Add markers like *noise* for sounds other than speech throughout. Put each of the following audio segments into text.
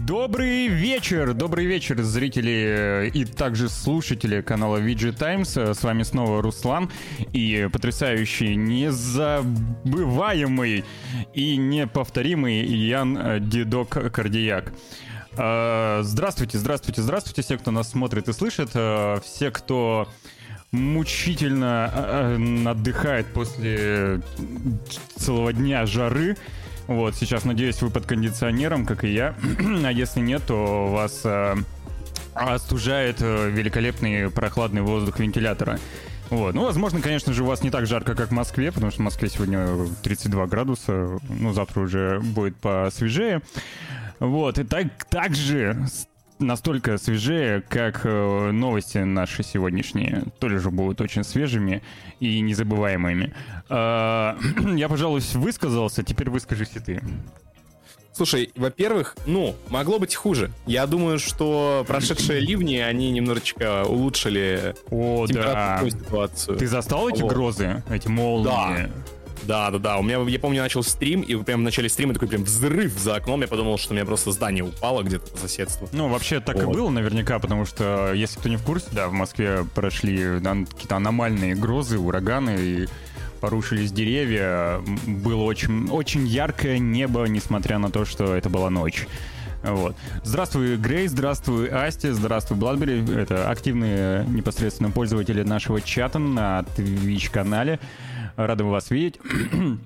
Добрый вечер, добрый вечер, зрители и также слушатели канала VG Times. С вами снова Руслан и потрясающий, незабываемый и неповторимый Ян Дедок Кардияк. А, здравствуйте, здравствуйте, здравствуйте, все, кто нас смотрит и слышит, все, кто мучительно отдыхает после целого дня жары. Вот, сейчас, надеюсь, вы под кондиционером, как и я. *clears throat* а если нет, то вас э, остужает э, великолепный прохладный воздух вентилятора. Вот. Ну, возможно, конечно же, у вас не так жарко, как в Москве, потому что в Москве сегодня 32 градуса. Ну, завтра уже будет посвежее. Вот. И так, также настолько свежее, как э, новости наши сегодняшние. Тоже же будут очень свежими и незабываемыми. Э, *clears throat* я, пожалуй, высказался, теперь выскажись и ты. Слушай, во-первых, ну, могло быть хуже. Я думаю, что прошедшие *clears throat* ливни, они немножечко улучшили О, да. ситуацию. Ты застал эти вот. грозы, эти молнии? Да. Да, да, да. У меня, я помню, начал стрим, и прямо в начале стрима такой прям взрыв за окном. Я подумал, что у меня просто здание упало где-то по соседству. Ну, вообще так вот. и было наверняка, потому что, если кто не в курсе, да, в Москве прошли какие-то аномальные грозы, ураганы, и порушились деревья. Было очень, очень яркое небо, несмотря на то, что это была ночь. Вот. Здравствуй, Грей, здравствуй, Асти, здравствуй, Бладбери. Это активные непосредственно пользователи нашего чата на Twitch-канале. Рады вас видеть. *clears throat*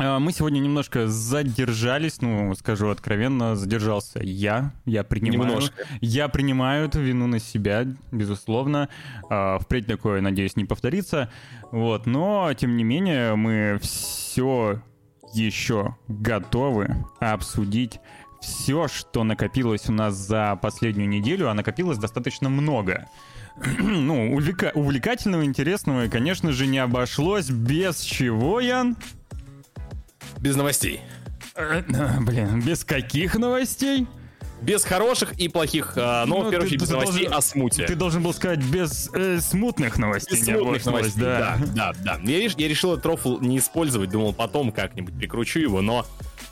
А, мы сегодня немножко задержались, ну, скажу откровенно, задержался я. Я принимаю, немножко. я принимаю эту вину на себя, безусловно. А, впредь такое, надеюсь, не повторится. Вот, но, тем не менее, мы все еще готовы обсудить все, что накопилось у нас за последнюю неделю, а накопилось достаточно много. *clears throat* ну, увлека... увлекательного, интересного, и, конечно же, не обошлось без чего, Ян? Без новостей. *clears throat* Блин, без каких новостей? Без хороших и плохих, а, но, ну, в первую очередь, без новостей должен, о смуте. Ты должен был сказать без э, смутных новостей. Без смутных новостей, да. Да, да, да. Я, я решил этот рофл не использовать, думал, потом как-нибудь прикручу его, но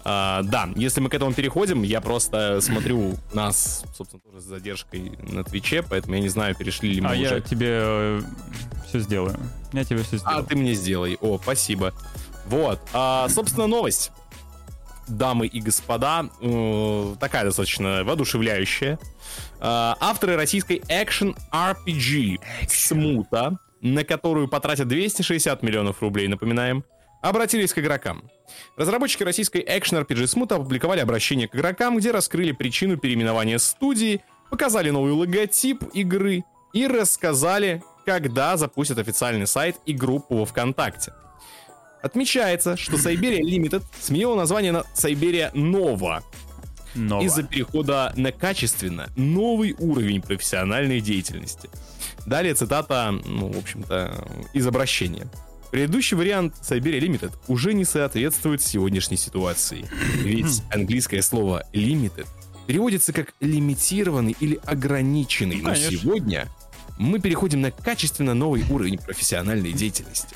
а, да, если мы к этому переходим, я просто смотрю нас, собственно, тоже с задержкой на Твиче, поэтому я не знаю, перешли ли мы а уже. А я тебе э, все сделаю. Я тебе все сделаю. А ты мне сделай. О, спасибо. Вот. А, собственно, новость. Дамы и господа, э, такая достаточно воодушевляющая. Э, авторы российской Action RPG Смута, на которую потратят 260 миллионов рублей, напоминаем, обратились к игрокам. Разработчики российской Action RPG Smooth опубликовали обращение к игрокам, где раскрыли причину переименования студии, показали новый логотип игры и рассказали, когда запустят официальный сайт и группу во ВКонтакте. Отмечается, что Siberia Limited сменила название на Siberia Nova из-за перехода на качественно новый уровень профессиональной деятельности. Далее цитата, ну, в общем-то, из обращения. Предыдущий вариант Siberia Limited уже не соответствует сегодняшней ситуации. Ведь английское слово limited переводится как лимитированный или ограниченный. Но сегодня мы переходим на качественно новый уровень профессиональной деятельности.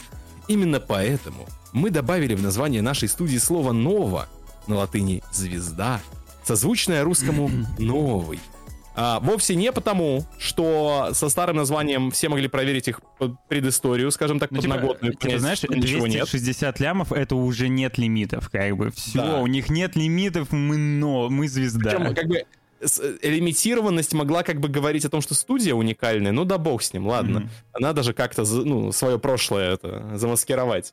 Именно поэтому мы добавили в название нашей студии слово «ново» на латыни «звезда», созвучное русскому *laughs* «новый», а, вовсе не потому, что со старым названием все могли проверить их предысторию, скажем так, ну, подноготную. Типа, типа, знаешь, 260 нет. лямов это уже нет лимитов, как бы. Все, да. у них нет лимитов, мы, но, мы звезда. Причем, как бы, лимитированность могла как бы говорить о том, что студия уникальная, ну да бог с ним, ладно. Mm-hmm. Надо же как-то ну, свое прошлое это замаскировать.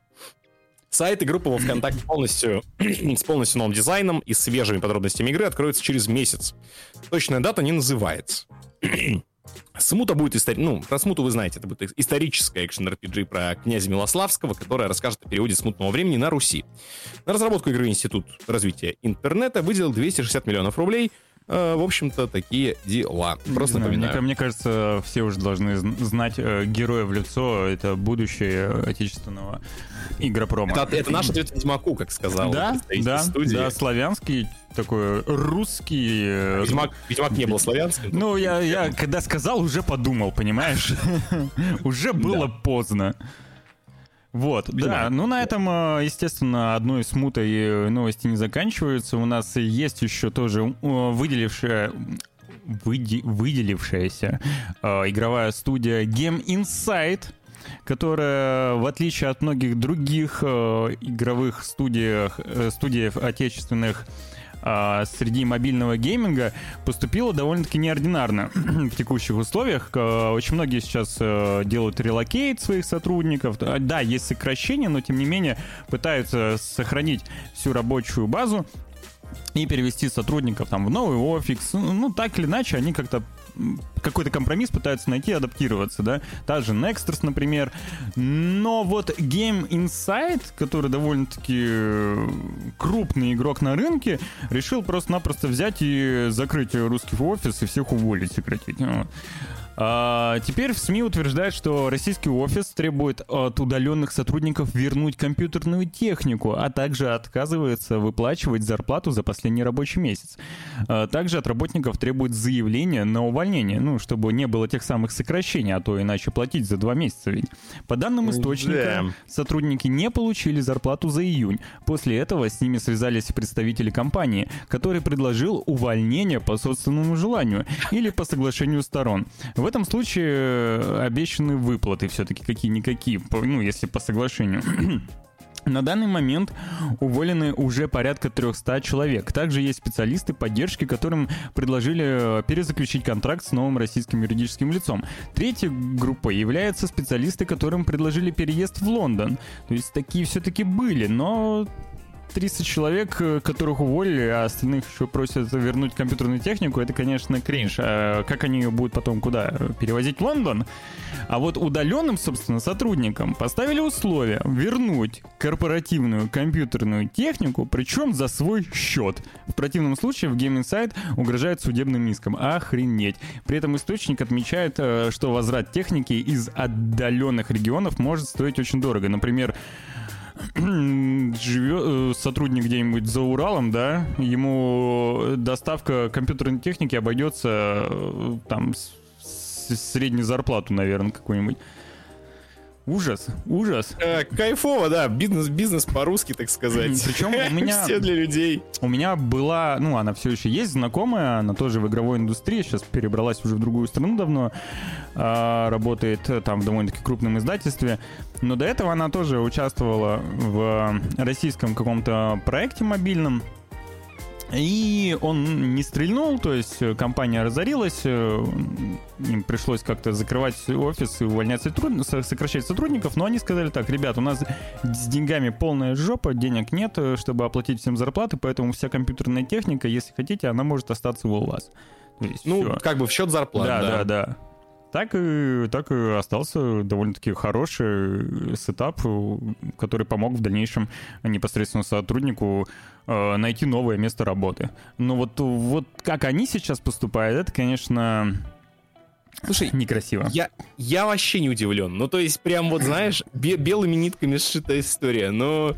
Сайт и группа во ВКонтакте полностью, *clears throat* с полностью новым дизайном и свежими подробностями игры откроются через месяц. Точная дата не называется. *clears throat* Смута будет истори... Ну, про Смуту вы знаете, это будет историческая экшен-RPG про князя Милославского, которая расскажет о периоде смутного времени на Руси. На разработку игры Институт развития интернета выделил 260 миллионов рублей — в общем-то, такие дела. Просто знаю, напоминаю. Мне, мне кажется, все уже должны знать э, героя в лицо. Это будущее отечественного игропрома. Это, это наш ответ Ведьмаку, как сказал. Да, да, студии. да, славянский такой русский. Э, Ведьмак, Ведьмак не был славянским? Ну, я, я когда сказал, уже подумал, понимаешь? *laughs* Уже было поздно. Вот, да. Ну, на этом, э, естественно, одной смутой новости не заканчиваются. У нас есть еще тоже выделившая выде, выделившаяся э, игровая студия Game Insight, которая, в отличие от многих других э, игровых студиях, э, студий отечественных, а, среди мобильного гейминга поступила довольно-таки неординарно *clears throat* в текущих условиях. Очень многие сейчас э, делают relocate своих сотрудников. Да, есть сокращения, но тем не менее пытаются сохранить всю рабочую базу и перевести сотрудников там в новый офис. Ну, так или иначе, они как-то какой-то компромисс пытаются найти, адаптироваться, да. Та же Nexters, например. Но вот Game Insight, который довольно-таки э, крупный игрок на рынке, решил просто-напросто взять и закрыть русский офис и всех уволить, сократить. А, теперь в СМИ утверждают, что российский офис требует от удаленных сотрудников вернуть компьютерную технику, а также отказывается выплачивать зарплату за последний рабочий месяц. А, также от работников требует заявление на увольнение, ну, чтобы не было тех самых сокращений, а то иначе платить за два месяца ведь. По данным источника, сотрудники не получили зарплату за июнь. После этого с ними связались представители компании, который предложил увольнение по собственному желанию или по соглашению сторон. В в этом случае э, обещаны выплаты все-таки какие-никакие, ну, если по соглашению. *clears throat* На данный момент уволены уже порядка 300 человек. Также есть специалисты поддержки, которым предложили э, перезаключить контракт с новым российским юридическим лицом. Третья группа является специалисты, которым предложили переезд в Лондон. То есть такие все-таки были, но 30 человек, э, которых уволили, а остальных еще просят вернуть компьютерную технику, это, конечно, кринж. А как они ее будут потом куда? Перевозить в Лондон? А вот удаленным, собственно, сотрудникам поставили условия вернуть корпоративную компьютерную технику, причем за свой счет. В противном случае в Game Insight угрожает судебным иском. Охренеть. При этом источник отмечает, э, что возврат техники из отдаленных регионов может стоить очень дорого. Например, живет э, сотрудник где-нибудь за Уралом, да, ему доставка компьютерной техники обойдется э, там среднюю зарплату, наверное, какую-нибудь. Ужас, ужас. Э, кайфово, да, бизнес, бизнес по-русски, так сказать. Причем у меня... *laughs* Все для людей. У меня была, ну, она все еще есть, знакомая, она тоже в игровой индустрии, сейчас перебралась уже в другую страну давно, э, работает там в довольно-таки крупном издательстве, но до этого она тоже участвовала в российском каком-то проекте мобильном, и он не стрельнул, то есть э, компания разорилась, э, им пришлось как-то закрывать офис и увольнять сотрудников, сокращать сотрудников, но они сказали так, ребят, у нас с деньгами полная жопа, денег нет, э, чтобы оплатить всем зарплаты, поэтому вся компьютерная техника, если хотите, она может остаться у вас. есть, ну, все. как бы в счет зарплаты. Да, да, да. да. Так и, так и остался довольно-таки хороший сетап, который помог в дальнейшем непосредственно сотруднику найти новое место работы. Но вот, вот как они сейчас поступают, это, конечно, Слушай, некрасиво. Я, я вообще не удивлен. Ну, то есть, прям вот, знаешь, *clears throat* бе- белыми нитками сшитая история. Но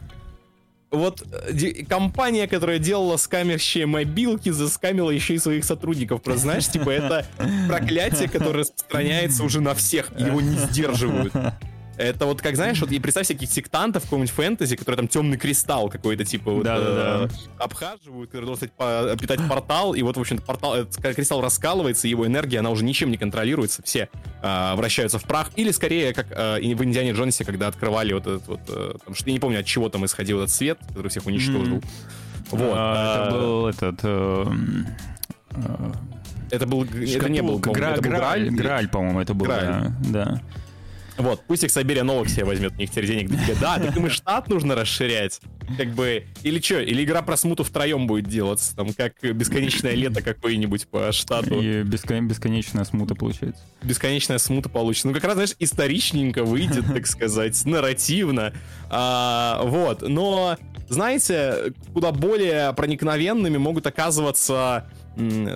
вот э, компания, которая делала скамерщие мобилки, заскамила еще и своих сотрудников. Просто знаешь, типа это *laughs* проклятие, которое распространяется уже на всех, его не сдерживают. Это вот как, знаешь, вот и представь всяких сектантов в каком-нибудь фэнтези, который там темный кристалл какой-то, типа, вот, э, обхаживают, который должен по, питать портал, и вот, в общем портал, этот кристалл раскалывается, его энергия, она уже ничем не контролируется, все э, вращаются в прах, или скорее, как э, в Индиане Джонсе, когда открывали вот этот вот, э, там, что я не помню, от чего там исходил этот свет, который всех уничтожил. Вот. А, это был этот... Э, э, это был, это не был, Гра- это был Грааль, Грааль, по-моему, это был, Грааль. да. да. Вот, пусть их Сибирия новых себе возьмет, у них теперь денег дофига. Да, так им и штат нужно расширять. Как бы, или что, или игра про смуту втроем будет делаться, там, как бесконечное лето какое-нибудь по штату. И бескон... бесконечная смута получается. Бесконечная смута получится. Ну, как раз, знаешь, историчненько выйдет, так сказать, нарративно. А, вот, но знаете, куда более проникновенными могут оказываться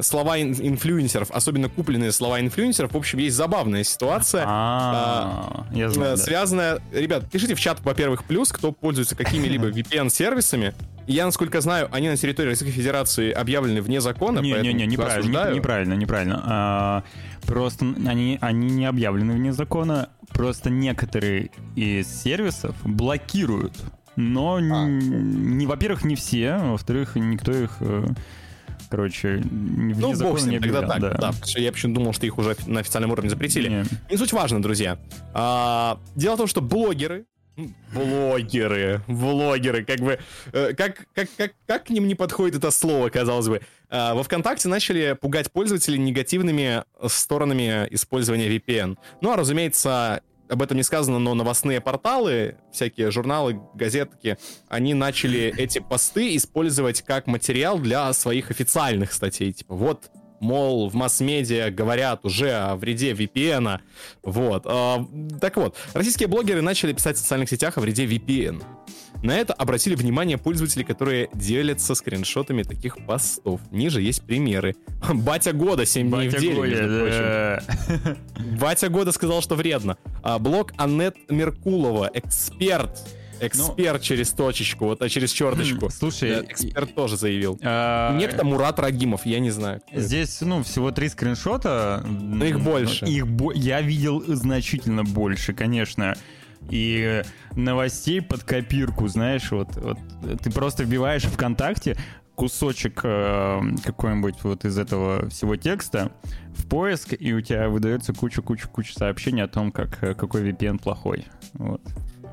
слова инфлюенсеров, особенно купленные слова инфлюенсеров. В общем, есть забавная ситуация, а, я знаю, связанная... Ребят, пишите в чат, во-первых, плюс, кто пользуется какими-либо *laughs* VPN-сервисами. Я, насколько знаю, они на территории Российской Федерации объявлены вне закона. Не, не, не, неправильно, не, неправильно, неправильно. А, просто они, они не объявлены вне закона. Просто некоторые из сервисов блокируют. Но, а. не, во-первых, не все, во-вторых, никто их э, короче, вне ну, закона не тогда так, да. да. Я почему думал, что их уже на официальном уровне запретили. Не, не суть важно, друзья. А, дело в том, что блогеры, Блогеры, блогеры, как бы, э, как, как, как, как к ним не подходит это слово, казалось бы. Э, во ВКонтакте начали пугать пользователей негативными сторонами использования VPN. Ну, а, разумеется, об этом не сказано, но новостные порталы, всякие журналы, газетки, они начали эти посты использовать как материал для своих официальных статей. Типа, вот, мол, в масс-медиа говорят уже о вреде VPN. Вот. А, так вот, российские блогеры начали писать в социальных сетях о вреде VPN. На это обратили внимание пользователи, которые делятся скриншотами таких постов. Ниже есть примеры. *laughs* Батя года 7 дней Батя в деле, года, прочим. Батя года сказал, что вредно. А, блог Аннет Меркулова, эксперт Эксперт ну, через точечку, вот а через черточку. Слушай, да, эксперт тоже заявил. А, Некто Мурат Рагимов, я не знаю. Здесь, ну, всего три скриншота. Но их больше. Их бо- я видел значительно больше, конечно и новостей под копирку, знаешь, вот, вот ты просто вбиваешь ВКонтакте кусочек э, какой-нибудь вот из этого всего текста в поиск, и у тебя выдается куча-куча-куча сообщений о том, как, какой VPN плохой. Вот.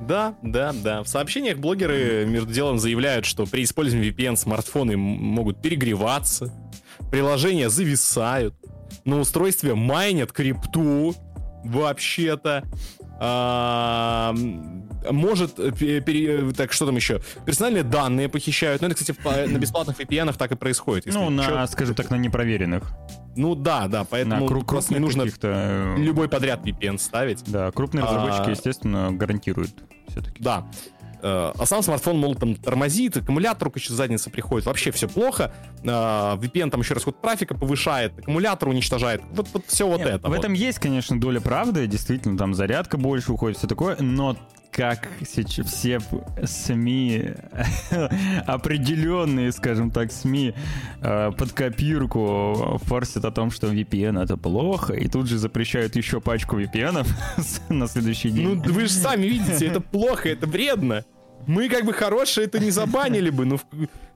Да, да, да. В сообщениях блогеры между делом заявляют, что при использовании VPN смартфоны могут перегреваться, приложения зависают, на устройстве майнят крипту, вообще-то. А, может, пере, так что там еще? Персональные данные похищают. Ну, это, кстати, на бесплатных VPN так и происходит. Ну, на, чё... скажем так, на непроверенных. Ну да, да, поэтому на просто не нужно э, любой подряд VPN ставить. Да, крупные разработчики, а... естественно, гарантируют все-таки. Да. Э, а сам смартфон, мол, там тормозит, аккумулятор еще задница приходит, вообще все плохо. Э, VPN там еще расход трафика повышает, аккумулятор уничтожает. Вот, вот все вот это. В вот. этом есть, конечно, доля правды, действительно, там зарядка больше уходит, все такое, но как сейчас все СМИ, *laughs* определенные, скажем так, СМИ э, под копирку форсят о том, что VPN это плохо, и тут же запрещают еще пачку VPN *laughs* на следующий день. Ну, вы же сами видите, это плохо, это вредно. Мы как бы хорошие это не забанили бы, но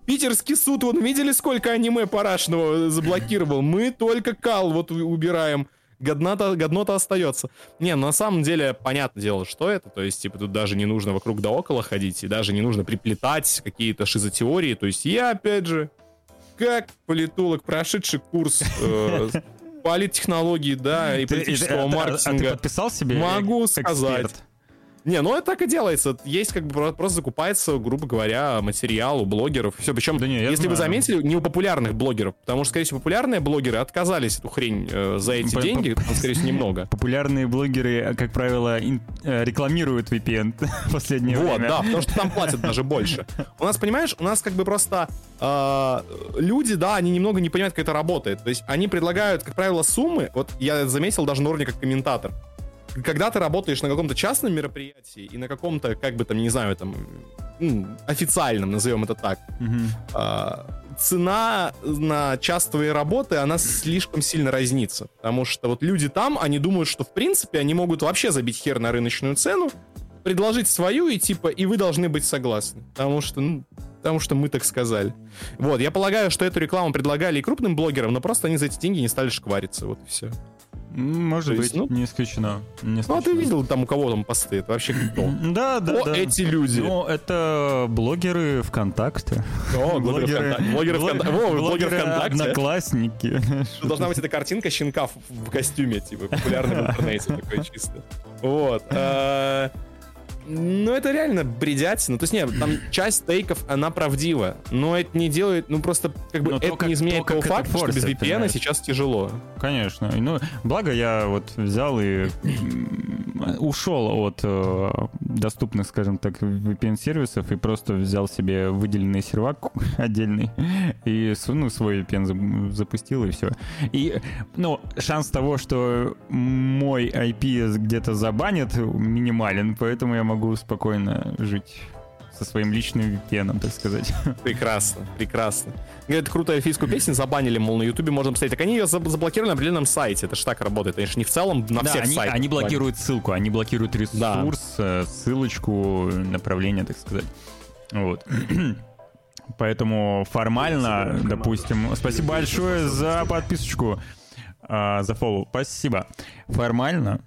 Питерский суд, вон, видели, сколько аниме парашного заблокировал? Мы только кал вот убираем годнота, годнота остается. Не, ну, на самом деле, понятное дело, что это. То есть, типа, тут даже не нужно вокруг да около ходить, и даже не нужно приплетать какие-то шизотеории. То есть, я, опять же, как политолог, прошедший курс э, политтехнологии, да, и политического маркетинга. А, ты подписал себе Могу сказать. Не, ну это так и делается. Есть как бы просто закупается, грубо говоря, материал у блогеров. Все, причем, да не, если знаю. вы заметили, не у популярных блогеров, потому что, скорее всего, популярные блогеры отказались эту хрень э, за эти деньги, там, скорее всего, немного. *laughs* Популярные блогеры, как правило, э, рекламируют VPN *laughs* в последнее вот, время. Вот, да, потому что там платят даже больше. У нас, понимаешь, у нас как бы просто э, люди, да, они немного не понимают, как это работает. То есть они предлагают, как правило, суммы. Вот я заметил даже на уровне как комментатор когда ты работаешь на каком-то частном мероприятии и на каком-то, как бы там, не знаю, там, ну, официальном, назовем это так, а, цена на частные работы, она слишком сильно разнится. Потому что вот люди там, они думают, что в принципе они могут вообще забить хер на рыночную цену, предложить свою и типа, и вы должны быть согласны. Потому что, ну, потому что мы так сказали. Вот, я полагаю, что эту рекламу предлагали и крупным блогерам, но просто они за эти деньги не стали шквариться, вот и все. Может То быть, есть, ну, не исключено. не исключено. Ну, а ты видел там у кого там посты? Это вообще кто? *laughs* Да, да, Кто эти люди? Ну, это блогеры ВКонтакте. О, блогеры ВКонтакте. Блогеры ВКонтакте. Одноклассники. Должна быть эта картинка щенка в костюме, типа, популярный в интернете такой чисто. Вот. Э, ну, это реально бредятина. То есть, нет, там часть тейков, она правдива. Но это не делает, ну, просто, как бы, но это то, не изменяет того факта, что без VPN сейчас тяжело. Конечно. Ну, благо я вот взял и ушел от э, доступных, скажем так, VPN-сервисов и просто взял себе выделенный сервак *laughs* отдельный и ну, свой VPN запустил и все. И, ну, шанс того, что мой IP где-то забанят, минимален, поэтому я могу спокойно жить со своим личным VPN, так сказать. *laughs* Прекрасно, прекрасно. Говорят, круто эльфийскую песню забанили, мол, на Ютубе можно посмотреть. Так они ее заблокировали на определенном сайте. Это же так работает. Конечно, не в целом на да, всех они, сайтах. они блокируют ссылку, они блокируют ресурс, да. Э, ссылочку, направление, так сказать. Вот. *clears throat* Поэтому формально, допустим... Спасибо большое за подписочку, а, за фоллоу. Спасибо. Формально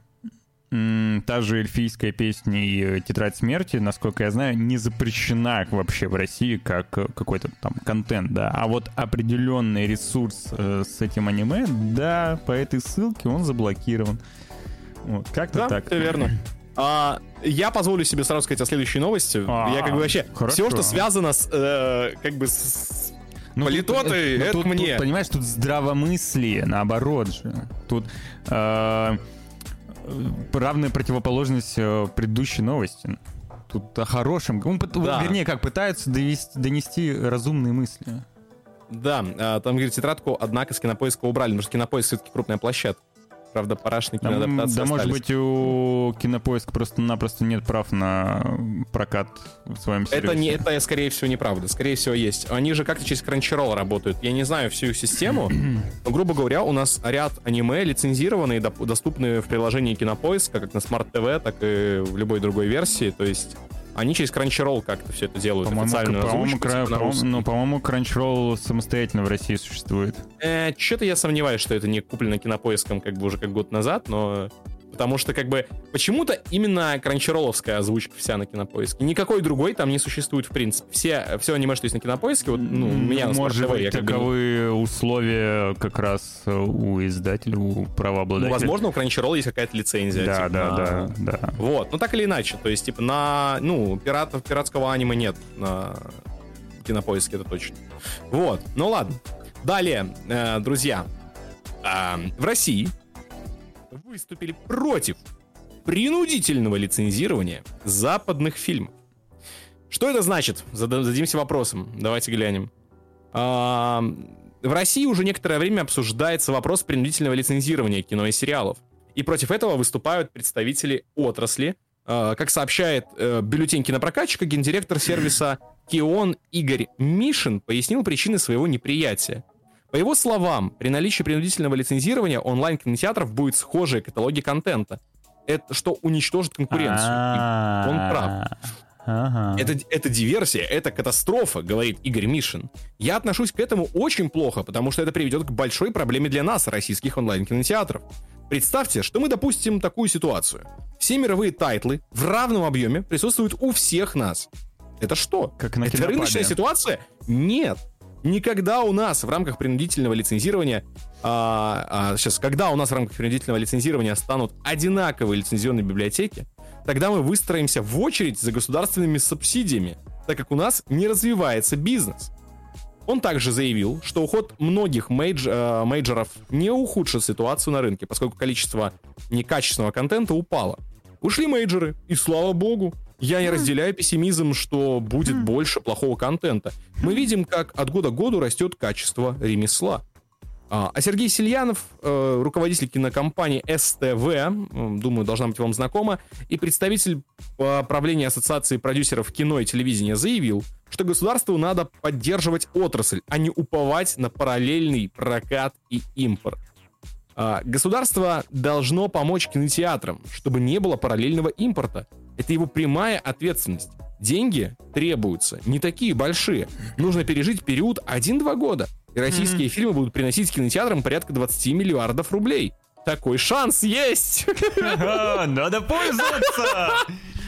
та же эльфийская песня и э, «Тетрадь смерти», насколько я знаю, не запрещена вообще в России как э, какой-то там контент, да. А вот определенный ресурс э, с этим аниме, да, по этой ссылке он заблокирован. Вот, как-то да, так. это верно. А, я позволю себе сразу сказать о следующей новости. А, я как бы вообще... Хорошо. Все, что связано с... Э, как бы с ну, Политоты, тут, это тут, мне. Тут, понимаешь, тут здравомыслие, наоборот же. Тут э, равная противоположность э, предыдущей новости. Тут о хорошем. Он, да. Вернее, как пытаются довести, донести разумные мысли. Да, а, там, говорит, тетрадку, однако, с кинопоиска убрали, потому что кинопоиск все-таки крупная площадка. Правда, парашные киноадаптации Да, да может быть, у Кинопоиска просто-напросто нет прав на прокат в своем сервисе. Это, не, это, скорее всего, неправда. Скорее всего, есть. Они же как-то через Crunchyroll работают. Я не знаю всю систему, *clears throat* но, грубо говоря, у нас ряд аниме лицензированные, доступные в приложении Кинопоиска, как на Smart TV, так и в любой другой версии. То есть они через Crunchyroll как-то все это делают. По-моему, по-моему, кра- по ну, по-моему, Crunchyroll самостоятельно в России существует. Э, Что-то я сомневаюсь, что это не куплено кинопоиском как бы уже как год назад, но Потому что, как бы, почему-то именно кранчероловская озвучка вся на кинопоиске. Никакой другой там не существует, в принципе. Все, все аниме, что есть на кинопоиске, вот, ну, у меня Может быть, таковы бы... условия как раз у издателя, у правообладателя. Ну, возможно, у Crunchyroll есть какая-то лицензия. Да, типа, да, на... да, да. Вот, ну так или иначе, то есть, типа, на, ну, пиратов, пиратского аниме нет на кинопоиске, это точно. Вот, ну ладно. Далее, э, друзья, э, в России выступили против принудительного лицензирования западных фильмов. Что это значит? Зададимся вопросом. Давайте глянем. А, в России уже некоторое время обсуждается вопрос принудительного лицензирования кино и сериалов. И против этого выступают представители отрасли. А, как сообщает э, бюллетень кинопрокатчика, гендиректор сервиса Кион Игорь Мишин пояснил причины своего неприятия. По его словам, при наличии принудительного лицензирования онлайн-кинотеатров будет схожие каталоги контента, это, что уничтожит конкуренцию. И он прав. Ага. Это, это диверсия, это катастрофа, говорит Игорь Мишин. Я отношусь к этому очень плохо, потому что это приведет к большой проблеме для нас, российских онлайн-кинотеатров. Представьте, что мы допустим такую ситуацию. Все мировые тайтлы в равном объеме присутствуют у всех нас. Это что? Как на это рыночная ситуация? Нет. Никогда у нас в рамках принудительного лицензирования, а, а, сейчас, когда у нас в рамках принудительного лицензирования станут одинаковые лицензионные библиотеки, тогда мы выстроимся в очередь за государственными субсидиями, так как у нас не развивается бизнес. Он также заявил, что уход многих мейдж, э, мейджоров не ухудшит ситуацию на рынке, поскольку количество некачественного контента упало. Ушли мейджоры, и слава богу. Я не разделяю пессимизм, что будет больше плохого контента. Мы видим, как от года к году растет качество ремесла. А, а Сергей Сильянов, э, руководитель кинокомпании СТВ, думаю, должна быть вам знакома, и представитель правления Ассоциации продюсеров кино и телевидения заявил, что государству надо поддерживать отрасль, а не уповать на параллельный прокат и импорт. А, государство должно помочь кинотеатрам, чтобы не было параллельного импорта. Это его прямая ответственность. Деньги требуются не такие большие. Нужно пережить период 1-2 года. И российские mm-hmm. фильмы будут приносить кинотеатрам порядка 20 миллиардов рублей. Такой шанс есть! *laughs* Надо пользоваться!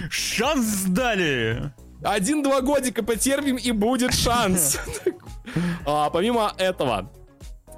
Шанс дали! Один-два годика потерпим, и будет шанс. А, помимо этого,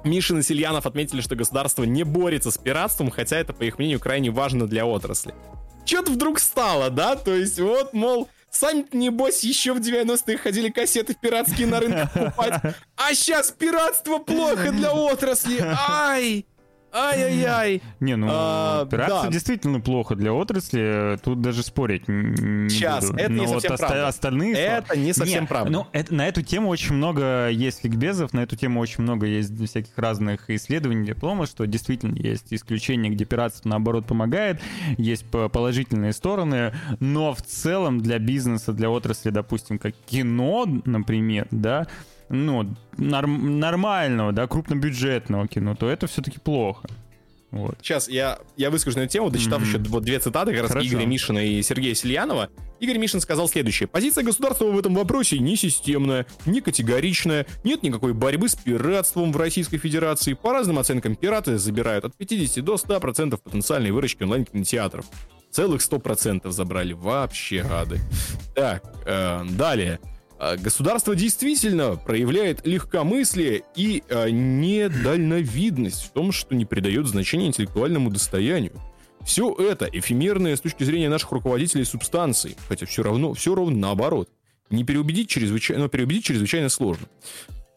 Мишин и Сильянов отметили, что государство не борется с пиратством, хотя это, по их мнению, крайне важно для отрасли. Что-то вдруг стало, да? То есть вот, мол, сами небось еще в 90-е ходили кассеты пиратские на рынок покупать, а сейчас пиратство плохо для отрасли, ай! Ай-яй-яй. Не, ну, А, пиратство да. действительно плохо для отрасли, тут даже спорить не Сейчас, буду. это не вот совсем оста- правда. остальные... Это не совсем правда. Ну, это, на эту тему очень много есть ликбезов, на эту тему очень много есть всяких разных исследований, диплома, что действительно есть исключения, где пиратство, наоборот, помогает, есть по- положительные стороны, но в целом для бизнеса, для отрасли, допустим, как кино, например, да, ну, норм- нормального, да, крупнобюджетного кино, то это все-таки плохо. Вот. Сейчас я, я выскажу на эту тему, дочитав Мгм. еще вот две цитаты как раз Хорошо. Игоря Мишина и Сергея Сельянова. Игорь Мишин сказал следующее. Позиция государства в этом вопросе не системная, не категоричная, нет никакой борьбы с пиратством в Российской Федерации. По разным оценкам, пираты забирают от 50 до 100% потенциальной выручки онлайн-кинотеатров. Целых 100% забрали. Вообще гады. Так, э, далее. А, Государство действительно проявляет легкомыслие и а, недальновидность в том, что не придает значения интеллектуальному достоянию. Все это эфемерное с точки зрения наших руководителей субстанций, хотя все равно, все ровно наоборот. Не переубедить чрезвычайно, но переубедить чрезвычайно сложно.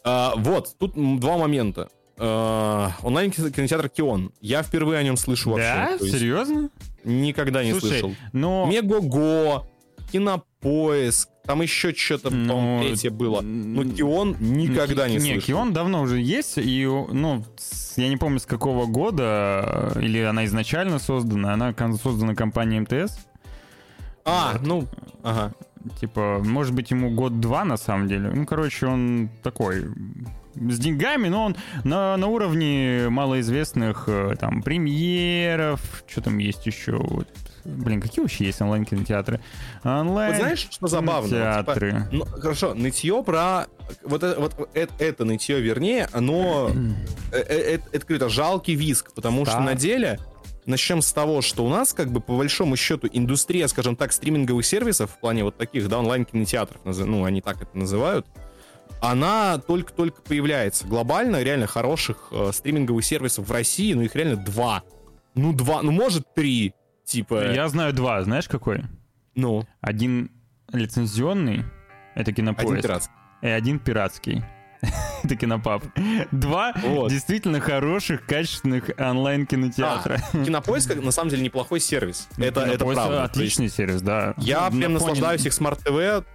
А, вот, тут два момента. А, онлайн-кинотеатр Кион. Я впервые о нем слышу вообще. Да? Серьезно? Никогда не Слушай, слышал. но... Мегаго, Кинопоиск, там еще что-то, Ну, третье было. Но Кион никогда не Не, слышал. Кион давно уже есть, и, ну, я не помню, с какого года, или она изначально создана, она создана компанией МТС, А, ну, ага. типа, может быть, ему год-два, на самом деле. Ну, короче, он такой, с деньгами, но он на, на уровне малоизвестных, э, там, премьеров, что там есть еще, вот. Блин, какие вообще есть онлайн-кинотеатры? Онлайн Вот знаешь, что забавно? кинотеатры. Типа, ну, хорошо, нытье про... Вот, это, вот это, это нытье, вернее, оно... э, э, Это, это какой-то жалкий виск, потому что Да. на деле... Начнем с того, что у нас, как бы, по большому счету, индустрия, скажем так, стриминговых сервисов, в плане вот таких, да, онлайн-кинотеатров, ну, они так это называют, она только-только появляется. Глобально, реально хороших э, стриминговых сервисов в России, ну, их реально два. Ну, два, ну, может, три. Типа, Я знаю два, знаешь какой? ну, Один лицензионный, это один кинопоиск, пиратский. и один пиратский. *laughs* это KinoPub. Два Вот. действительно хороших, качественных онлайн-кинотеатра. Кинопоиск, на самом деле, неплохой сервис. Ну, это, это правда. Есть Отличный сервис, да. Я На прям фоне- наслаждаюсь их смарт-ТВ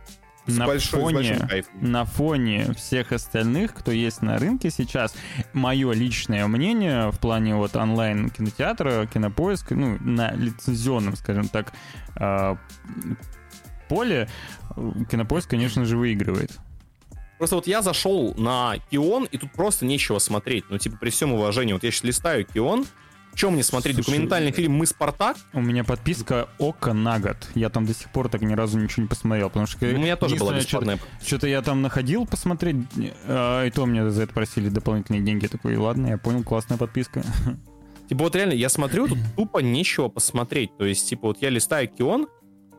с, на большой, фоне, на фоне всех остальных, кто есть на рынке сейчас, мое личное мнение в плане вот онлайн кинотеатра, кинопоиска, ну, на лицензионном, скажем так, э, поле, кинопоиск, конечно же, выигрывает. Просто вот я зашел на Кион, и тут просто нечего смотреть. Ну, типа, при всем уважении, вот я сейчас листаю Кион, чем мне смотреть? Слушай, Документальный фильм «Мы Спартак»? У меня подписка ОКО на год. Я там до сих пор так ни разу ничего не посмотрел, потому что... У меня тоже была бесплатная. Что-то я там находил посмотреть, э, и то мне за это просили дополнительные деньги. Я такой, ладно, я понял, классная подписка. *laughs* Типа, вот реально, я смотрю, тут *clears throat* тупо нечего посмотреть. То есть, типа, вот я листаю Кион,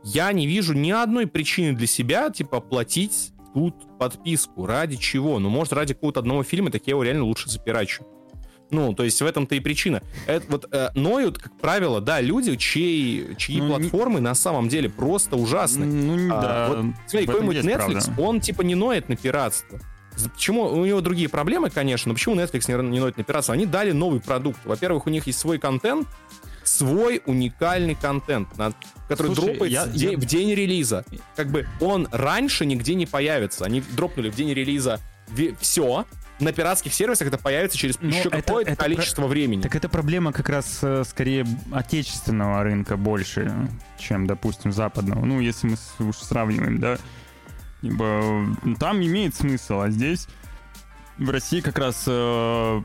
я не вижу ни одной причины для себя, типа, оплатить тут подписку. Ради чего? Ну, может, ради какого-то одного фильма, так я его реально лучше запирачу. Ну, то есть в этом-то и причина. Это вот э, ноют, как правило, да, люди, чьи, чьи Ну, не- платформы на самом деле просто ужасны. Ну, А, да. вот, смотри, какой-нибудь Netflix, правда. он типа не ноет на пиратство. Почему? У него другие проблемы, конечно, но почему Netflix не, не ноет на пиратство? Они дали новый продукт. Во-первых, у них есть свой контент, свой уникальный контент, который Слушай, дропается я- день, я- в день релиза. Как бы он раньше нигде не появится. Они дропнули в день релиза все. На пиратских сервисах это появится через Ну, еще какое-то количество времени. Так это проблема как раз э, скорее отечественного рынка больше, чем, допустим, западного. Ну, если мы уж сравниваем, да. Ибо э, там имеет смысл, а здесь в России как раз э,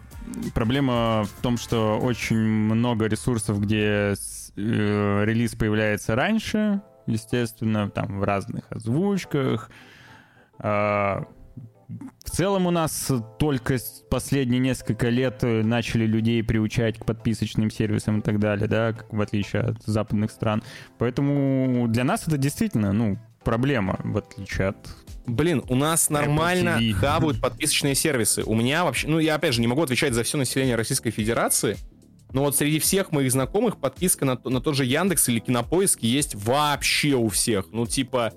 проблема в том, что очень много ресурсов, где э, релиз появляется раньше, естественно, там в разных озвучках. А, в целом у нас только последние несколько лет э, начали людей приучать к подписочным сервисам и так далее, да, в отличие от западных стран. Поэтому для нас это действительно, ну, проблема, в отличие от... Блин, у нас нормально TV. хабают подписочные сервисы. У меня вообще, ну я опять же не могу отвечать за все население Российской Федерации, но вот среди всех моих знакомых подписка на, на тот же Яндекс или Кинопоиск есть вообще у всех. Ну типа,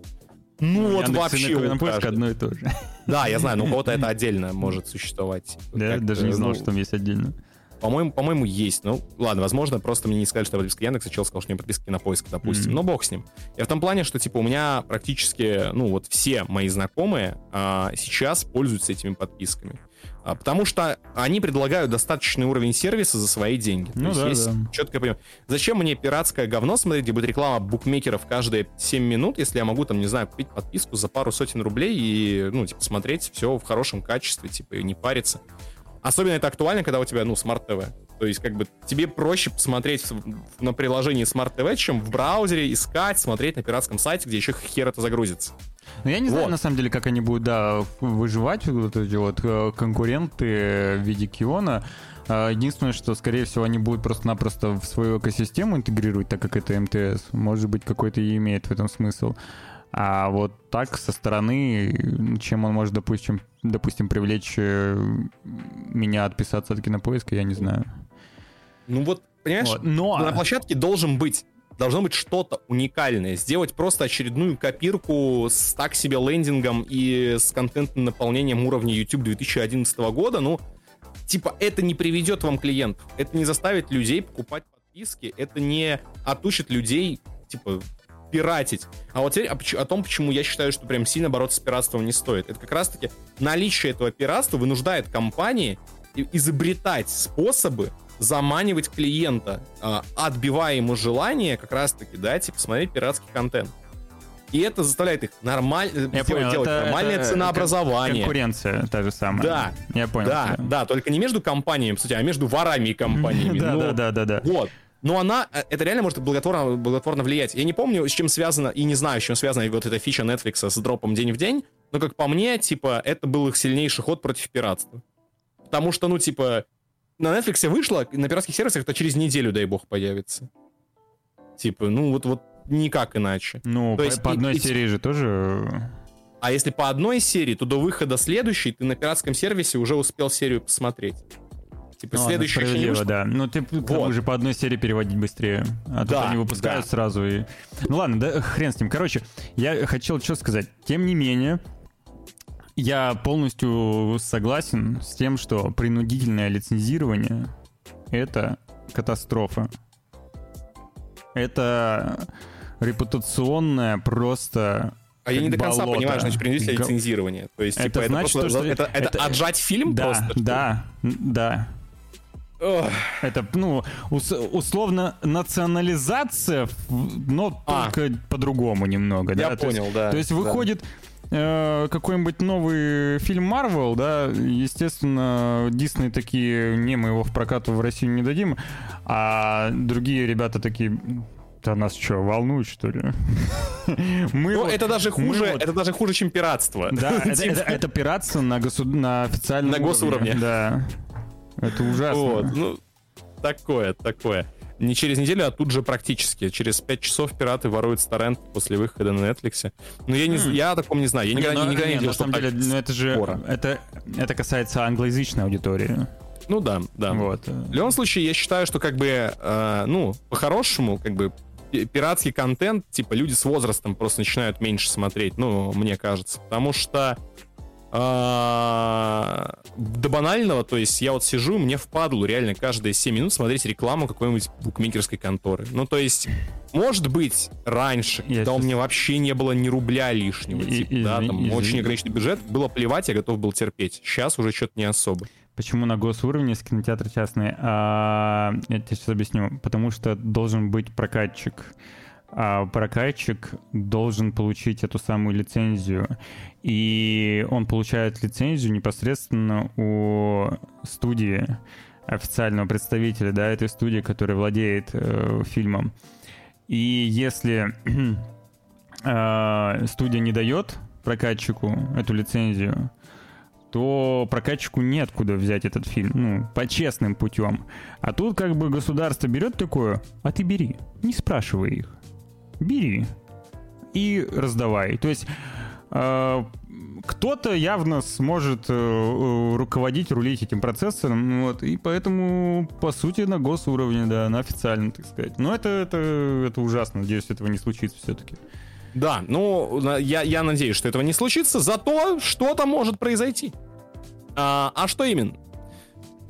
ну вот вообще каждого. одно и то же. Да, я знаю, но у кого-то это отдельно может существовать. Да, Как-то, даже не знал, ну, что там есть отдельно. По-моему, по-моему, есть. Ну, ладно, возможно, просто мне не сказали, что я подписка Яндекса, чел сказал, что у меня подписка на поиск, допустим. Mm-hmm. Но бог с ним. Я в том плане, что, типа, у меня практически, ну, вот все мои знакомые а, сейчас пользуются этими подписками. А, потому что они предлагают достаточный уровень сервиса за свои деньги. Ну, То есть да, есть да. четкое понимание. Зачем мне пиратское говно смотреть, где будет реклама букмекеров каждые 7 минут, если я могу, там, не знаю, купить подписку за пару сотен рублей и, ну, типа, смотреть все в хорошем качестве, типа, и не париться. Особенно это актуально, когда у тебя, ну, смарт-ТВ. То есть, как бы, тебе проще посмотреть на приложении Smart TV, чем в браузере искать, смотреть на пиратском сайте, где еще хер это загрузится. Ну, я не вот. знаю, на самом деле, как они будут, да, выживать, вот эти вот э, конкуренты в виде Киона. А, единственное, что, скорее всего, они будут просто-напросто в свою экосистему интегрировать, так как это МТС. Может быть, какой-то и имеет в этом смысл. А вот так со стороны, чем он может, допустим, допустим, привлечь э, меня отписаться от кинопоиска, я не знаю. Ну вот, понимаешь, вот. Но... на площадке должен быть должно быть что-то уникальное. Сделать просто очередную копирку с так себе лендингом и с контентным наполнением уровня YouTube 2011 года, ну, типа, это не приведет вам клиентов. Это не заставит людей покупать подписки, это не отучит людей, типа, пиратить. А вот теперь о, о том, почему я считаю, что прям сильно бороться с пиратством не стоит. Это как раз-таки наличие этого пиратства вынуждает компании изобретать способы заманивать клиента, э, отбивая ему желание как раз-таки, да, типа, смотреть пиратский контент. И это заставляет их нормально я понял, делать это, нормальное это ценообразование. Конкуренция та же самая. Да. Я понял. Да, все. да, только не между компаниями, кстати, а между ворами и компаниями. *laughs* Да, да, да, да, да. Вот. Но она, э, это реально может благотворно, благотворно влиять. Я не помню, с чем связано, и не знаю, с чем связана вот эта фича Netflix с дропом день в день, но, как по мне, типа, это был их сильнейший ход против пиратства. Потому что, ну, типа, на Netflix вышло, на пиратских сервисах это через неделю, дай бог, появится. Типа, ну вот, вот никак иначе. Ну, то по, есть, по одной и, серии и... же тоже... А если по одной серии, то до выхода следующей ты на пиратском сервисе уже успел серию посмотреть. Типа ну, следующая еще не вышла. да. Ну ты вот. уже по одной серии переводить быстрее. А да, тут они выпускают да. сразу и... Ну ладно, да хрен с ним. Короче, я хотел что сказать. Тем не менее, я полностью согласен с тем, что принудительное лицензирование — это катастрофа. Это репутационное просто а я не до конца болото. понимаю, значит, принудительное Г... лицензирование. То есть, это типа, значит, это, просто, что, это, это, это отжать фильм да, просто? Да, да. Ох. Это, ну, ус, условно, национализация, но а. только по-другому немного. Я да? понял, то есть, да. То есть выходит... Да Э, какой-нибудь новый фильм Марвел, да, естественно, Дисней такие, не, мы его в прокат в Россию не дадим, а другие ребята такие, да нас что, волнует, что ли? *laughs* мы ну, вот, это даже хуже, вот... это даже хуже, чем пиратство. Да, *laughs* это, это, типа. это пиратство на, госу... на официальном На госуровне. Да. Это ужасно. Вот, ну, такое, такое не через неделю, а тут же практически. Через 5 часов пираты воруют старент после выхода на Netflix. Но я, не, mm. я о таком не знаю. Я никогда, не, никогда не, не делал, На самом деле, ну, это же это, это касается англоязычной аудитории. Ну да, да. Вот. В любом случае, я считаю, что как бы, э, ну, по-хорошему, как бы пиратский контент, типа, люди с возрастом просто начинают меньше смотреть, ну, мне кажется. Потому что а, до банального, то есть я вот сижу, мне впадло реально каждые 7 минут смотреть рекламу какой-нибудь букмекерской конторы. Ну, то есть, может быть, раньше, я когда сейчас... у меня вообще не было ни рубля лишнего, и, типа, и, да, там извини. очень ограниченный бюджет, было плевать, я готов был терпеть. Сейчас уже что-то не особо. Почему на госуровне есть кинотеатры частные? А, я тебе сейчас объясню. Потому что должен быть прокатчик а прокатчик должен получить эту самую лицензию. И он получает лицензию непосредственно у студии, официального представителя да, этой студии, которая владеет э, фильмом. И если *clears throat* э, студия не дает прокатчику эту лицензию, то прокатчику неоткуда взять этот фильм, ну, по честным путем. А тут как бы государство берет такое, а ты бери, не спрашивай их бери и раздавай. То есть э, кто-то явно сможет э, э, руководить, рулить этим процессором, вот, и поэтому, по сути, на госуровне, да, на официальном, так сказать. Но это, это, это ужасно, надеюсь, этого не случится все-таки. Да, ну, я, я надеюсь, что этого не случится, зато что-то может произойти. А, а что именно?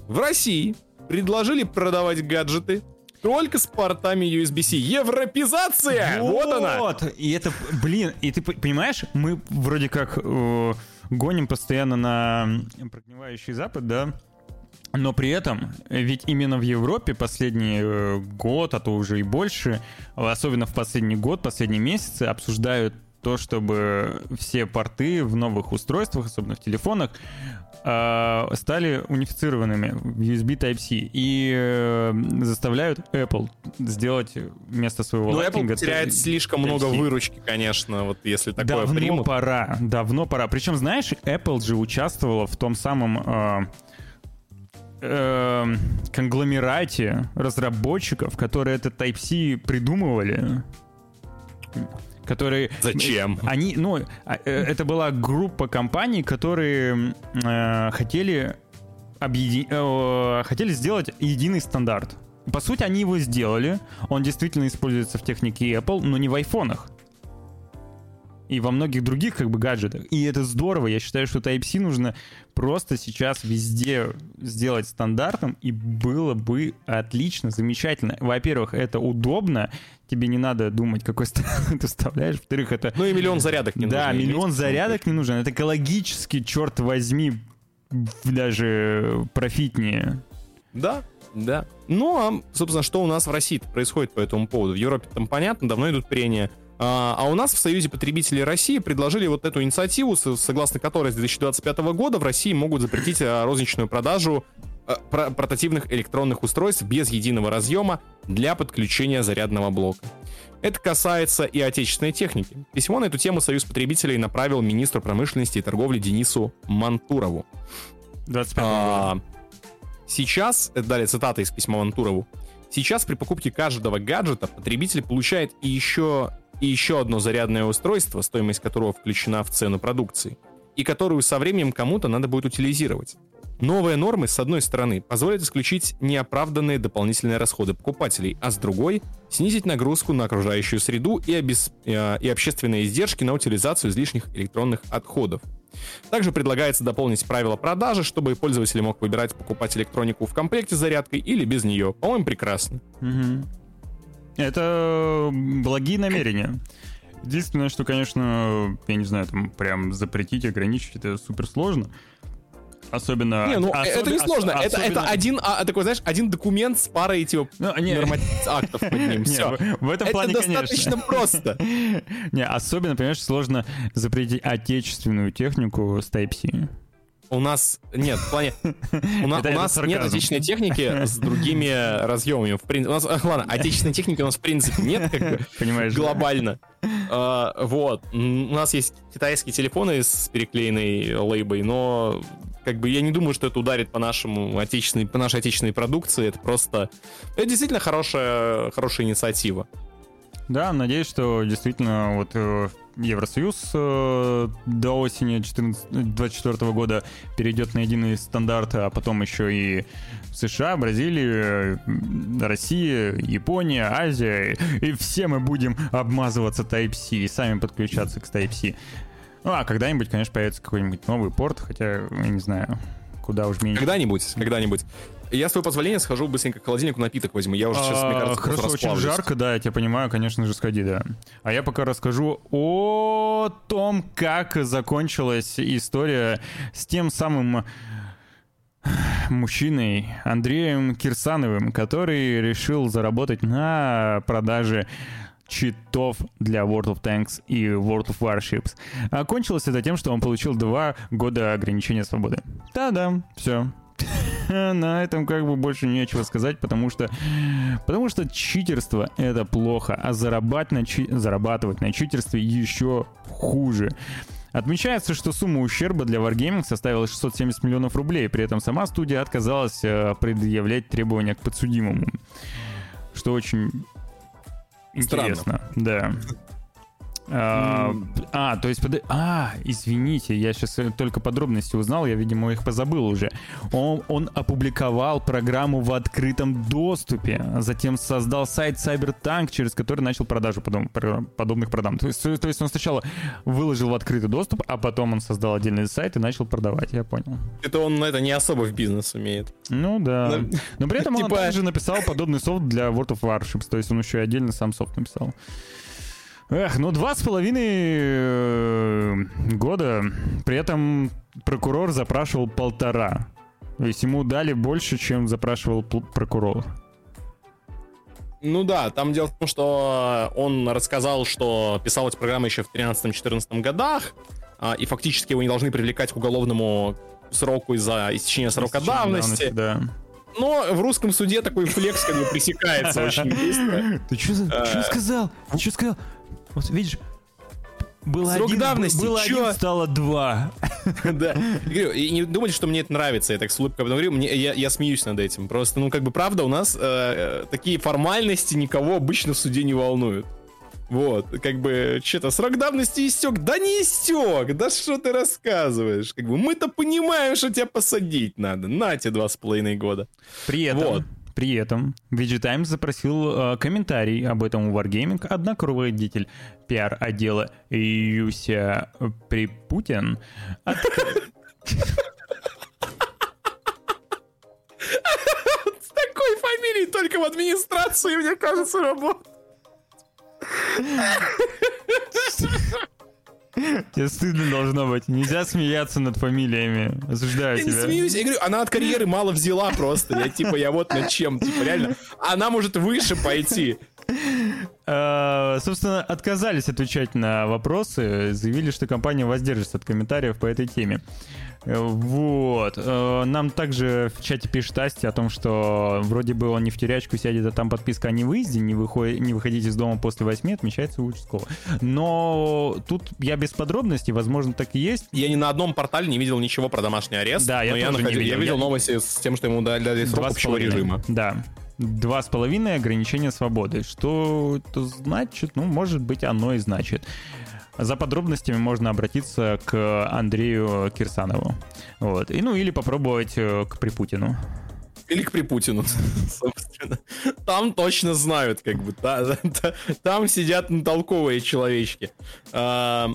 В России предложили продавать гаджеты только с портами USB-C. Европезация! Вот, вот она! Вот, и это, блин, и ты понимаешь, мы вроде как э, гоним постоянно на прогнивающий Запад, да, но при этом, ведь именно в Европе последний э, год, а то уже и больше, особенно в последний год, последние месяцы, обсуждают то, чтобы все порты в новых устройствах, особенно в телефонах, стали унифицированными в USB Type-C и э, заставляют Apple сделать вместо своего Но Apple теряет слишком много выручки, конечно, вот если такое Давно примут. пора, давно пора. Причем, знаешь, Apple же участвовала в том самом... Э, э, конгломерате разработчиков, которые этот Type-C придумывали которые... Зачем? Они, ну, а, э, это была группа компаний, которые э, хотели объеди... э, хотели сделать единый стандарт. По сути, они его сделали. Он действительно используется в технике Apple, но не в айфонах и во многих других как бы гаджетах. И это здорово. Я считаю, что Type-C нужно просто сейчас везде сделать стандартом, и было бы отлично, замечательно. Во-первых, это удобно, тебе не надо думать, какой *laughs* ты вставляешь. Во-вторых, это... Ну и миллион зарядок не да, нужен. Да, миллион зарядок не нужен. Это экологически, черт возьми, даже профитнее. Да, да. Ну, а, собственно, что у нас в России происходит по этому поводу? В Европе там понятно, давно идут прения а, а у нас в Союзе потребителей России предложили вот эту инициативу, согласно которой с 2025 года в России могут запретить а, розничную продажу а, портативных электронных устройств без единого разъема для подключения зарядного блока. Это касается и отечественной техники. Письмо на эту тему Союз потребителей направил министру промышленности и торговли Денису Мантурову. 25 а, Сейчас, это далее цитата из письма Мантурову, сейчас при покупке каждого гаджета потребитель получает и еще и еще одно зарядное устройство, стоимость которого включена в цену продукции, и которую со временем кому-то надо будет утилизировать. Новые нормы, с одной стороны, позволят исключить неоправданные дополнительные расходы покупателей, а с другой — снизить нагрузку на окружающую среду и, обес... Э, и общественные издержки на утилизацию излишних электронных отходов. Также предлагается дополнить правила продажи, чтобы пользователь мог выбирать покупать электронику в комплекте с зарядкой или без нее. По-моему, прекрасно. Угу. Это благие намерения. Единственное, что, конечно, я не знаю, там прям запретить, ограничить, это супер сложно. Особенно... Не, ну особ... это не сложно. Ос- это, особенно... это один, а, такой, знаешь, один документ с парой типа ну, не... нормативных актов под ним. *laughs* Все. В этом плане, Это достаточно просто. *laughs* Не, особенно, понимаешь, сложно запретить отечественную технику с Type-C. У нас нет, в плане у, на, у нас нет отечественной техники с другими разъемами. В принципе, у нас, ладно, отечественной техники у нас в принципе нет, как бы, Понимаешь, глобально. Да? Uh, вот, у нас есть китайские телефоны с переклеенной лейбой, но как бы я не думаю, что это ударит по нашему отечественной, по нашей отечественной продукции. Это просто, это действительно хорошая, хорошая инициатива. Да, надеюсь, что действительно вот э, Евросоюз э, до осени 2024 года перейдет на единый стандарт, а потом еще и США, Бразилия, Россия, Япония, Азия, и все мы будем обмазываться Type-C и сами подключаться к Type-C. Ну, а когда-нибудь, конечно, появится какой-нибудь новый порт, хотя, я не знаю, куда уж меньше. Когда-нибудь, когда-нибудь. Я, с твоего позволения, схожу быстренько к холодильнику напиток возьму. Я уже сейчас, мне а, кажется, Хорошо, очень жарко, да, я тебя понимаю, конечно же, сходи, да. А я пока расскажу о том, как закончилась история с тем самым *sighs* мужчиной Андреем Кирсановым, который решил заработать на продаже читов для World of Tanks и World of Warships. Окончилось это тем, что он получил два года ограничения свободы. Да-да, все. *laughs* на этом как бы больше нечего сказать, потому что, потому что читерство — это плохо, а зарабатывать на, чи... зарабатывать на читерстве еще хуже. Отмечается, что сумма ущерба для Wargaming составила 670 миллионов рублей, при этом сама студия отказалась э, предъявлять требования к подсудимому. Что очень интересно. Странно. Да. *laughs* А, а, то есть, под... а, извините, я сейчас только подробности узнал, я, видимо, их позабыл уже. Он, он опубликовал программу в открытом доступе, затем создал сайт CyberTank, через который начал продажу подоб... подобных программ. То есть, то есть он сначала выложил в открытый доступ, а потом он создал отдельный сайт и начал продавать, я понял. Это он это не особо в бизнес умеет. Ну да. Но при этом он Типа- также написал подобный софт для World of Warships, то есть он еще и отдельно сам софт написал. Эх, ну два с половиной э, года. При этом прокурор запрашивал полтора. То есть ему дали больше, чем запрашивал прокурор. Ну да, там дело в том, что он рассказал, что писал эти программы еще в 13-14 годах, а, и фактически его не должны привлекать к уголовному сроку из-за истечения срока Истечение давности. Да. Но в русском суде такой флекс как бы пресекается очень *laughs* быстро. Ты что, Э. сказал? Ты что сказал? Вот видишь, было Срок один, давности, было чё? один, стало два. *laughs* Да. И не думайте, что мне это нравится, я так с улыбкой говорю, мне, я, я смеюсь над этим. Просто, ну, как бы, правда, у нас э, э, такие формальности никого обычно в суде не волнуют. Вот, как бы, что-то срок давности истек. Да не истек, да что ты рассказываешь? Как бы, мы-то понимаем, что тебя посадить надо. На тебе два с половиной года. При этом, Вот. При этом VG Times запросил э, комментарий об этом у Wargaming, однако руководитель пиар-отдела Юся Припутин от- С такой фамилией только в администрации, мне кажется, работает. Тебе стыдно должно быть. Нельзя смеяться над фамилиями. Осуждаю Я не тебя. смеюсь, я говорю, она от карьеры мало взяла просто. Я типа, я вот над чем, типа, реально. Она может выше пойти. Э, Собственно, отказались отвечать на вопросы, заявили, что компания воздержится от комментариев по этой теме. Э, Вот. Э, Нам также в чате пишет Асти о том, что вроде бы он не в тюрячку сядет, а там подписка о невыезде, не, выходит, не выходить из дома после восьми, отмечается у участкового. Но тут я без подробностей, возможно, так и есть. Я ни на одном портале не видел ничего про домашний арест. Да, я но я, тоже не находил- видел. я видел новости с тем, что ему дали, дали срок общего режима. Да. Два с половиной ограничения свободы. Что это значит? Ну, может быть, оно и значит. За подробностями можно обратиться к Андрею Кирсанову. Вот. И, ну, или попробовать э, к Припутину. Или к Припутину, *laughs* собственно. Там точно знают, как бы. та- та- Там сидят толковые человечки. А,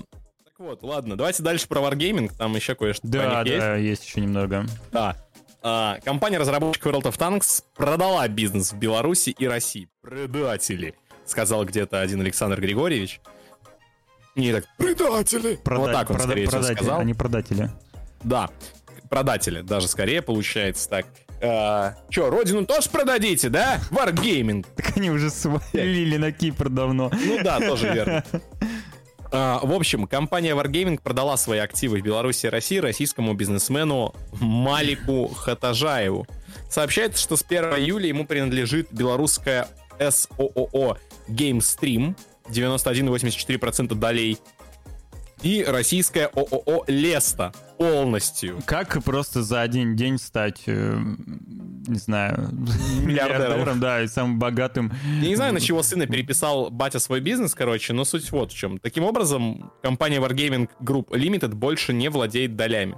Так вот, ладно, давайте дальше про Wargaming. Там еще кое-что Да, них есть. да, есть еще немного. Да. А, компания-разработчик World of Tanks продала бизнес в Беларуси и России. Предатели, сказал где-то один Александр Григорьевич. Не так, предатели. Прода- вот так он, прода- скорее всего, сказал. Они продатели. Да, продатели, даже скорее получается так. А, Че, родину тоже продадите, да? Wargaming. *laughs* Так они уже свалили на Кипр давно. Ну да, тоже верно. *laughs* А, в общем, компания Wargaming продала свои активы в Беларуси и России российскому бизнесмену Малику Хатажаеву. Сообщается, что с 1 июля ему принадлежит белорусская СООО GameStream, 91,84% долей, и российская ООО Леста полностью. Как просто за один день стать, э, не знаю, миллиардером, да, и самым богатым. Я не знаю, на чего сына переписал батя свой бизнес, короче, но суть вот в чем. Таким образом, компания Wargaming Group Limited больше не владеет долями.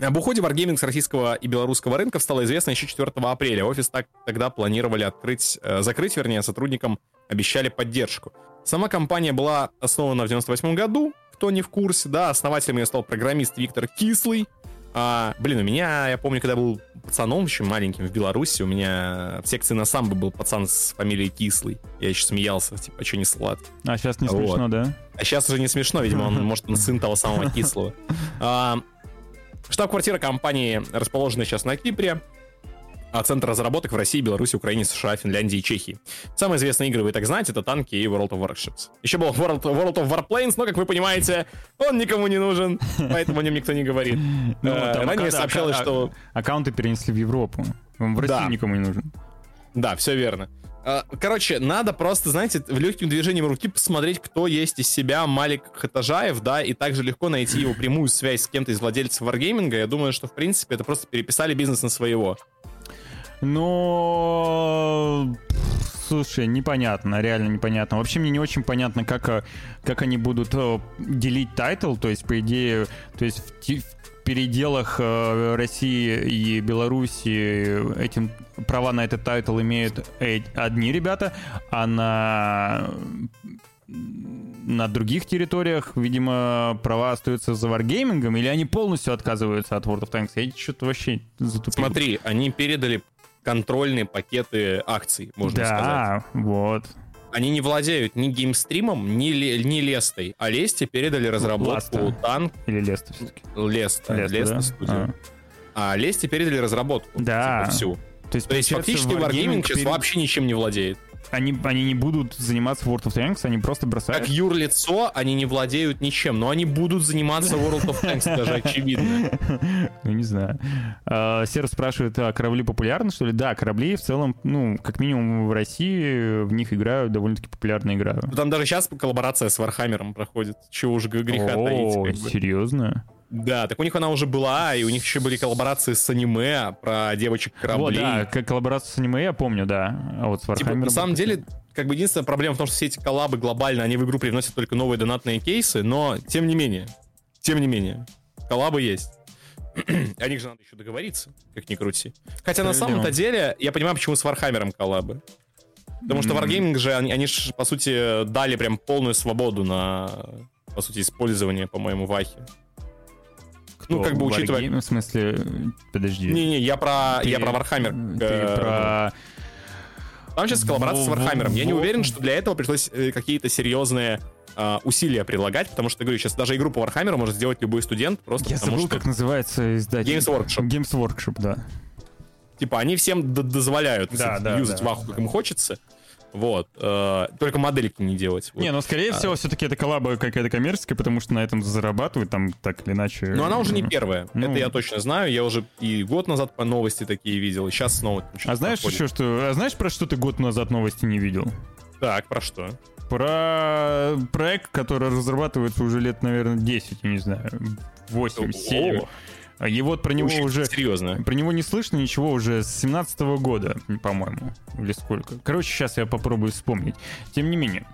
Об уходе Wargaming с российского и белорусского рынков стало известно еще 4 апреля. Офис так, тогда планировали открыть, э, закрыть, вернее, сотрудникам обещали поддержку. Сама компания была основана в 98 году, кто не в курсе, да, основателем ее стал программист Виктор Кислый. А, блин, у меня, я помню, когда был пацаном еще маленьким в Беларуси, у меня в секции на самбо был пацан с фамилией Кислый. Я еще смеялся, типа, а что не сладкий? А сейчас не Вот. смешно, да? А сейчас уже не смешно, видимо, он, может, он сын того самого *laughs* Кислого. А, Штаб-квартира компании расположена сейчас на Кипре, а центр разработок в России, Беларуси, Украине, США, Финляндии и Чехии. Самые известные игры, вы так знаете, это танки и World of Warships. Еще был World, World of Warplanes, но, как вы понимаете, он никому не нужен, поэтому о нем никто не говорит. *laughs* Ну, Э, там Ранее сообщалось, акка- что... Аккаунты перенесли в Европу. Он в России Да. никому не нужен. Да, все верно. А, Короче, надо просто, знаете, в легким движением руки посмотреть, кто есть из себя Малик Хатажаев, да, и также легко найти его прямую связь с кем-то из владельцев Wargaming. Я думаю, что, в принципе, это просто переписали бизнес на своего. Но слушай, непонятно, реально непонятно. Вообще мне не очень понятно, как, э, как они будут э, делить тайтл, то есть, по идее, то есть в, в переделах э, России и Беларуси этим права на этот тайтл имеют одни ребята, а на на других территориях, видимо, права остаются за Wargaming, или они полностью отказываются от World of Tanks? Я что-то вообще затупил. Смотри, они передали контрольные пакеты акций, можно да, сказать. Да, вот. Они не владеют ни геймстримом, ни, ни Лестой, а Лесте передали разработку Ласта. Танк... Или Леста все-таки? Леста, Леста, Леста да? студию. А. а Лесте передали разработку. Да. Типа, всю. То есть, То есть фактически Wargaming сейчас перед... вообще ничем не владеет они, они не будут заниматься World of Tanks, они просто бросают. Как юрлицо, они не владеют ничем, но они будут заниматься World of Tanks, даже очевидно. *laughs* Ну, не знаю. А, Серж спрашивает, а корабли популярны, что ли? Да, корабли в целом, ну, как минимум в России в них играют, довольно-таки популярная игра. Там даже сейчас коллаборация с Вархаммером проходит. Чего уж греха таить. О, серьезно? Да, так у них она уже была, и у них еще были коллаборации с аниме про девочек кораблей. Вот, да, коллаборация с аниме я помню, да. А вот с типа, на самом деле, как бы единственная проблема в том, что все эти коллабы глобально, они в игру привносят только новые донатные кейсы, но тем не менее, тем не менее, коллабы есть. *clears throat* О них же надо еще договориться, как ни крути. Хотя на самом-то деле, я понимаю, почему с Вархаммером коллабы. Потому что Wargaming же, они, они же, по сути, дали прям полную свободу на, по сути, использование, по-моему, Вахи. Ну, как бы учитывая... Wargame, в смысле, подожди. Не-не, я про, ты, я про Warhammer. Ты э, про... Там сейчас коллаборация с Warhammer. Я не уверен, что для этого пришлось э, какие-то серьезные э, усилия прилагать, потому что, говорю, сейчас даже игру по Warhammer может сделать любой студент, просто Я потому забыл, что... как называется издатель. Games Workshop. Games Workshop, да. Типа, они всем дозволяют да, да, юзать да. ваху, как им хочется. Вот. Э, только модельки не делать. Вот. Не, ну, скорее а. всего, все-таки это коллаба какая-то коммерческая, потому что на этом зарабатывают там так или иначе. Но она уже не первая. Ну... Это я точно знаю. Я уже и год назад по новости такие видел, и сейчас снова А знаешь проходит. еще что? А знаешь, про что ты год назад новости не видел? Так, про что? Про проект, который разрабатывается уже лет, наверное, 10, я не знаю, 8, 7. И вот про него Очень уже... Серьезно. Про него не слышно ничего уже с 17 -го года, по-моему. Или сколько. Короче, сейчас я попробую вспомнить. Тем не менее.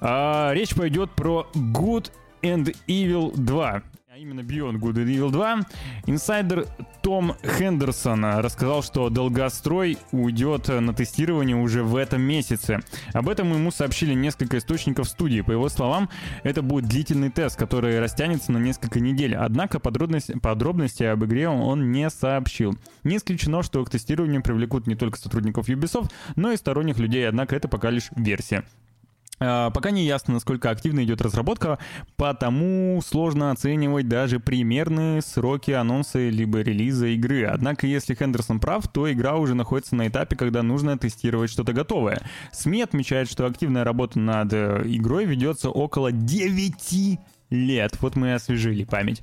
А, речь пойдет про Good and Evil 2 а именно Beyond Good and Evil 2, инсайдер Том Хендерсон рассказал, что долгострой уйдет на тестирование уже в этом месяце. Об этом ему сообщили несколько источников студии. По его словам, это будет длительный тест, который растянется на несколько недель. Однако подробности, подробности об игре он не сообщил. Не исключено, что к тестированию привлекут не только сотрудников Ubisoft, но и сторонних людей, однако это пока лишь версия. А, пока не ясно, насколько активно идет разработка, потому сложно оценивать даже примерные сроки анонса либо релиза игры. Однако, если Хендерсон прав, то игра уже находится на этапе, когда нужно тестировать что-то готовое. СМИ отмечают, что активная работа над э, игрой ведется около 9 лет. Вот мы и освежили память.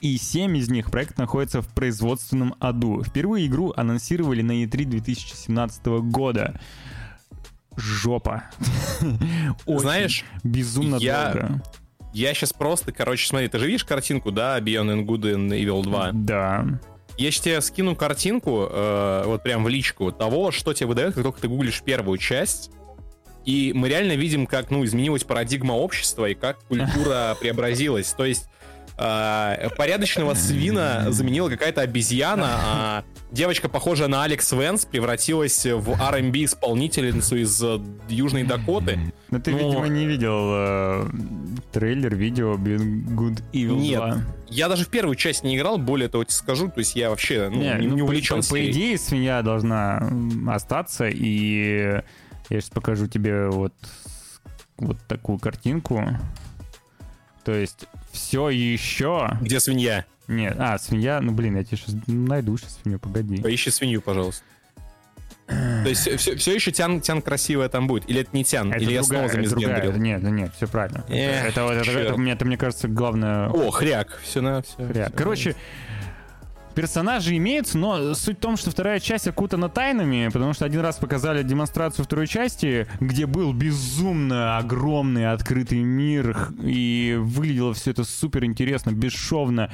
И 7 из них проект находится в производственном аду. Впервые игру анонсировали на E3 2017 года жопа. *laughs* Знаешь, безумно я... долго. Я сейчас просто, короче, смотри, ты же видишь картинку, да, Beyond and Good and Evil 2? Да. Я сейчас тебе скину картинку, э, вот прям в личку, того, что тебе выдает, как только ты гуглишь первую часть, и мы реально видим, как, ну, изменилась парадигма общества и как культура *laughs* преобразилась. То есть э, порядочного свина заменила какая-то обезьяна, а девочка, похожая на Алекс Венс, превратилась в R&B исполнительницу из э, Южной Дакоты. Но ты, Но... видимо, не видел э, трейлер, видео Good Evil Нет, 2. я даже в первую часть не играл, более того, тебе скажу, то есть я вообще ну, не, не, ну, не увлечен по, по идее, свинья должна остаться, и я сейчас покажу тебе вот, вот такую картинку. То есть все еще... Где свинья? Нет, а, свинья, ну блин, я тебе сейчас найду сейчас свинью, погоди. Поищи свинью, пожалуйста. То есть все, все еще тян, тян красивая там будет? Или это не тян? Это Или другая, я снова замизгендрил? Нет, нет, все правильно. Эх, это, это, это, это, мне, это, мне кажется, главное... О, хряк. Все на все. Хряк. Все, Короче, персонажи имеются, но суть в том, что вторая часть окутана тайнами, потому что один раз показали демонстрацию второй части, где был безумно огромный открытый мир, и выглядело все это супер интересно, бесшовно,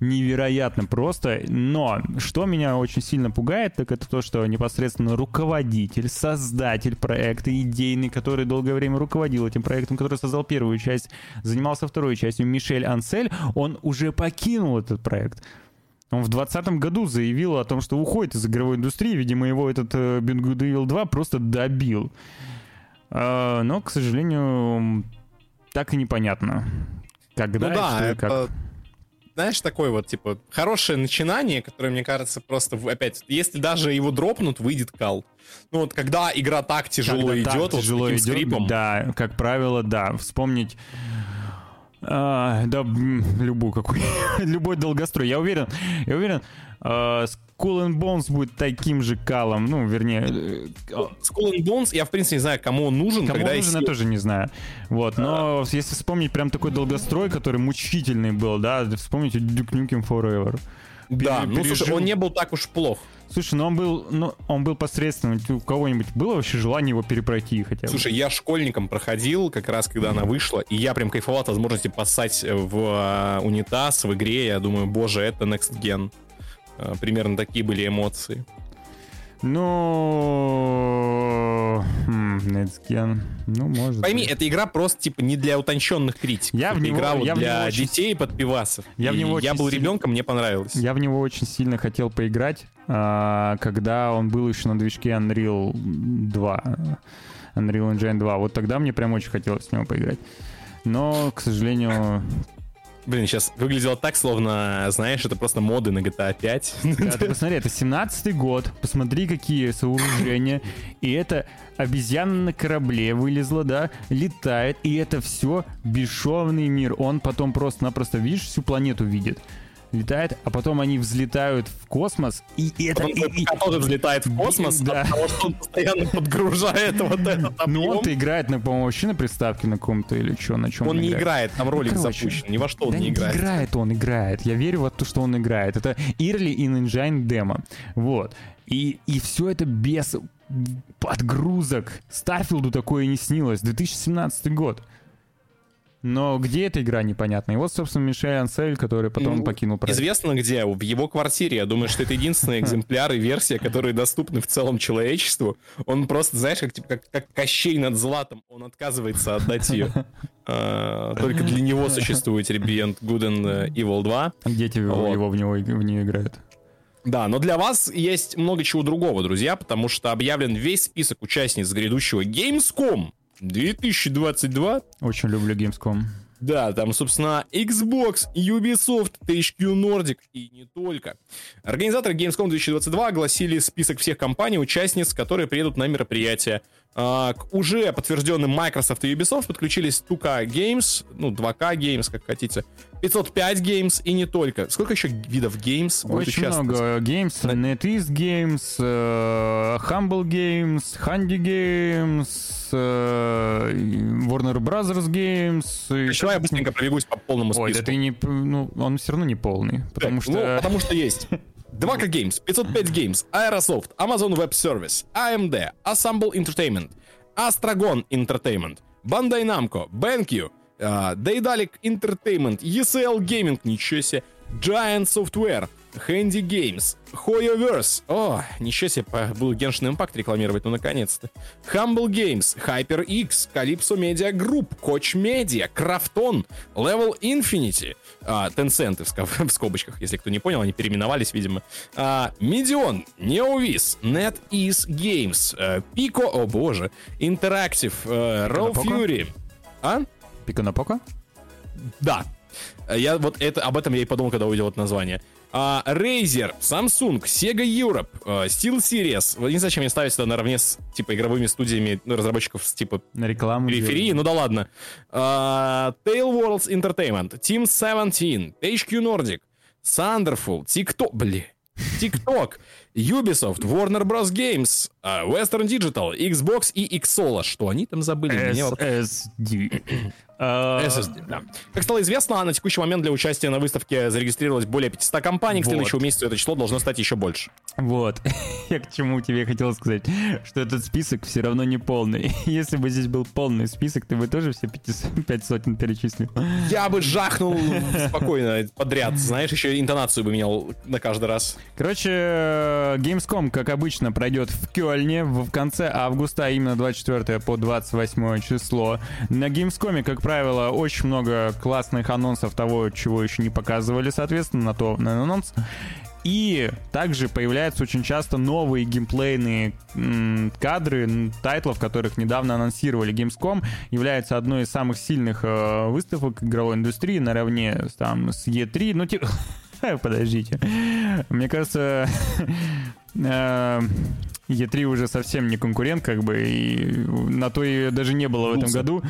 невероятно просто. Но что меня очень сильно пугает, так это то, что непосредственно руководитель, создатель проекта, идейный, который долгое время руководил этим проектом, который создал первую часть, занимался второй частью, Мишель Ансель, он уже покинул этот проект. Он в 2020 году заявил о том, что уходит из игровой индустрии. Видимо, его этот э, Beyond Good Evil 2 просто добил. А, но, к сожалению, так и непонятно. Когда ну да, что и это, как. знаешь, такое вот, типа, хорошее начинание, которое, мне кажется, просто, опять, если даже его дропнут, выйдет кал. Ну вот, когда игра так тяжело Когда так идет, вот с тяжело идет, скрипом, Да, как правило, да. Вспомнить а, да, любую какую, *laughs* любой долгострой. Я уверен, я уверен, а, Skull and Bones будет таким же калом, ну, вернее, э, Skull and Bones, я, в принципе, не знаю, кому он нужен, Кому он нужен, я тоже не знаю. Вот, но если вспомнить прям такой долгострой, который мучительный был, да, вспомните Duke Nukem Forever. Да, Пере- ну, слушай, пережил. он не был так уж плох. Слушай, ну он был, ну, он был посредственным. У кого-нибудь было вообще желание его перепройти хотя бы? Слушай, я школьником проходил, как раз когда она вышла, и я прям кайфовал от возможности поссать в э, унитаз в игре. Я думаю, боже, это Next Gen. Э, Примерно такие были эмоции. Ну, хм, Netscan. Ну, может Пойми, быть. эта игра просто типа не для утонченных критиков. Я в Это него- игра вот я в для него очень- детей и подпивасов. Я в него я был сильно- ребенком, мне понравилось. Я в него очень сильно хотел поиграть, а, когда он был еще на движке Unreal 2. Unreal Engine 2. Вот тогда мне прям очень хотелось в него поиграть. Но, к сожалению, Блин, сейчас выглядело так, словно, знаешь, это просто моды на GTA 5. Да, ты посмотри, это 17-й год, посмотри, какие сооружения, и это обезьяна на корабле вылезла, да, летает, и это все бесшовный мир. Он потом просто-напросто, видишь, всю планету видит. Летает, а потом они взлетают в космос, и это... Он и- и- тоже взлетает в космос, Да. от того, что он постоянно подгружает *laughs* вот этот Ну, объем. он-то играет, на, по-моему, вообще на приставке на каком-то или что, на чем Он не играет, там ролик короче. запущен, ни во что он да не играет. играет он, играет. Я верю в то, что он играет. Это Early in Engine демо. Вот. И, и все это без подгрузок. Старфилду такое не снилось. 2017 год. Но где эта игра, непонятно. И вот, собственно, Мишель Ансель, который потом Ну, покинул проект. Известно где? В его квартире. Я думаю, что это единственный *laughs* экземпляр и версия, которые доступны в целом человечеству. Он просто, знаешь, как, типа, как, как Кощей над Златом, он отказывается отдать ее. *laughs* А, Только для него существует Rebeyond Good and Evil 2. Дети его, Вот. его в, него, в нее играют. Да, но для вас есть много чего другого, друзья, потому что объявлен весь список участниц грядущего Gamescom 2022. Очень люблю Gamescom. Да, там, собственно, Xbox, Ubisoft, THQ Nordic и не только. Организаторы Gamescom 2022 огласили список всех компаний, участниц, которые приедут на мероприятие. А, К уже подтвержденным Microsoft и Ubisoft подключились 2K Games, ну, 2K Games, как хотите, 505 Games и не только. Сколько еще видов Games будет Очень участвовать? много Games, NetEase Games, э, Humble Games, Handy Games, э, Warner Brothers Games. и- Давай я быстренько пробегусь по полному списку. Ой, да ты не... Ну, он все равно не полный. Потому Так, что... ну, потому что есть. *laughs* 2К Games, 505 Games, Aerosoft, Amazon Web Service, AMD, Assemble Entertainment, Astragon Entertainment, Bandai Namco, BenQ, э, Daedalic Entertainment, ESL Gaming, ничего себе, Giant Software, Handy Games, Hoyoverse, о, ничего себе, буду Genshin Impact рекламировать, ну наконец-то, Humble Games, HyperX, Calypso Media Group, Koch Media, Krafton, Level Infinity, а, Tencent в, скоб- *laughs* в скобочках, если кто не понял, они переименовались, видимо, а, Medion, NeoVis, NetEase Games, э, Pico, о боже, Interactive, э, Raw Poco? Fury, а? Пика на пока? Да. Я вот это, об этом я и подумал, когда увидел это название. А, Razer, Samsung, Sega Europe, а, SteelSeries. Вот Не знаю, зачем мне ставить это наравне с типа игровыми студиями ну, разработчиков с типа На рекламу. периферии, ну да ладно. А, Tail Worlds Entertainment, Team 17, HQ Nordic, Thunderful, TikTok, бли, TikTok, Ubisoft, Warner Bros. Games, а, Western Digital, Xbox и Xsola. Что они там забыли? SSD. SSD, да. Как стало известно, на текущий момент для участия на выставке зарегистрировалось более 500 компаний. К Вот. следующему месяцу это число должно стать еще больше. Вот. *laughs* Я к чему тебе хотел сказать, что этот список все равно не полный. *laughs* Если бы здесь был полный список, ты бы тоже все 500 *laughs* пять сотен перечислил. Я бы жахнул спокойно подряд. Знаешь, еще интонацию бы менял на каждый раз. Короче, э, Gamescom, как обычно, пройдет в Кёльне в в конце августа, а именно 24 по 28 число. На Gamescom, как правило, очень много классных анонсов того, чего еще не показывали, соответственно, на то на анонс. И также появляются очень часто новые геймплейные м, кадры тайтлов, которых недавно анонсировали. Gamescom является одной из самых сильных э, выставок игровой индустрии наравне там, с E3. Ну, типа... *laughs* Подождите. Мне кажется, *laughs* э, E3 уже совсем не конкурент, как бы, и на то и даже не было в этом году.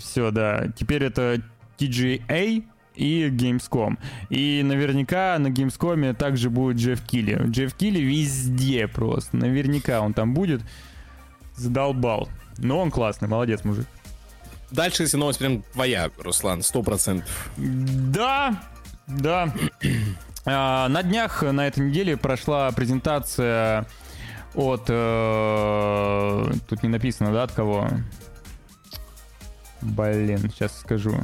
Все, да. Теперь это TGA и Gamescom. И наверняка на Gamescom также будет Джефф Килли. Джефф Килли везде просто. Наверняка он там будет. Задолбал. Но он классный, молодец, мужик. Дальше, если новость прям твоя, Руслан, сто процентов. Да, да. А, На днях на этой неделе прошла презентация от... э, Тут не написано, да, от кого? Блин, сейчас скажу.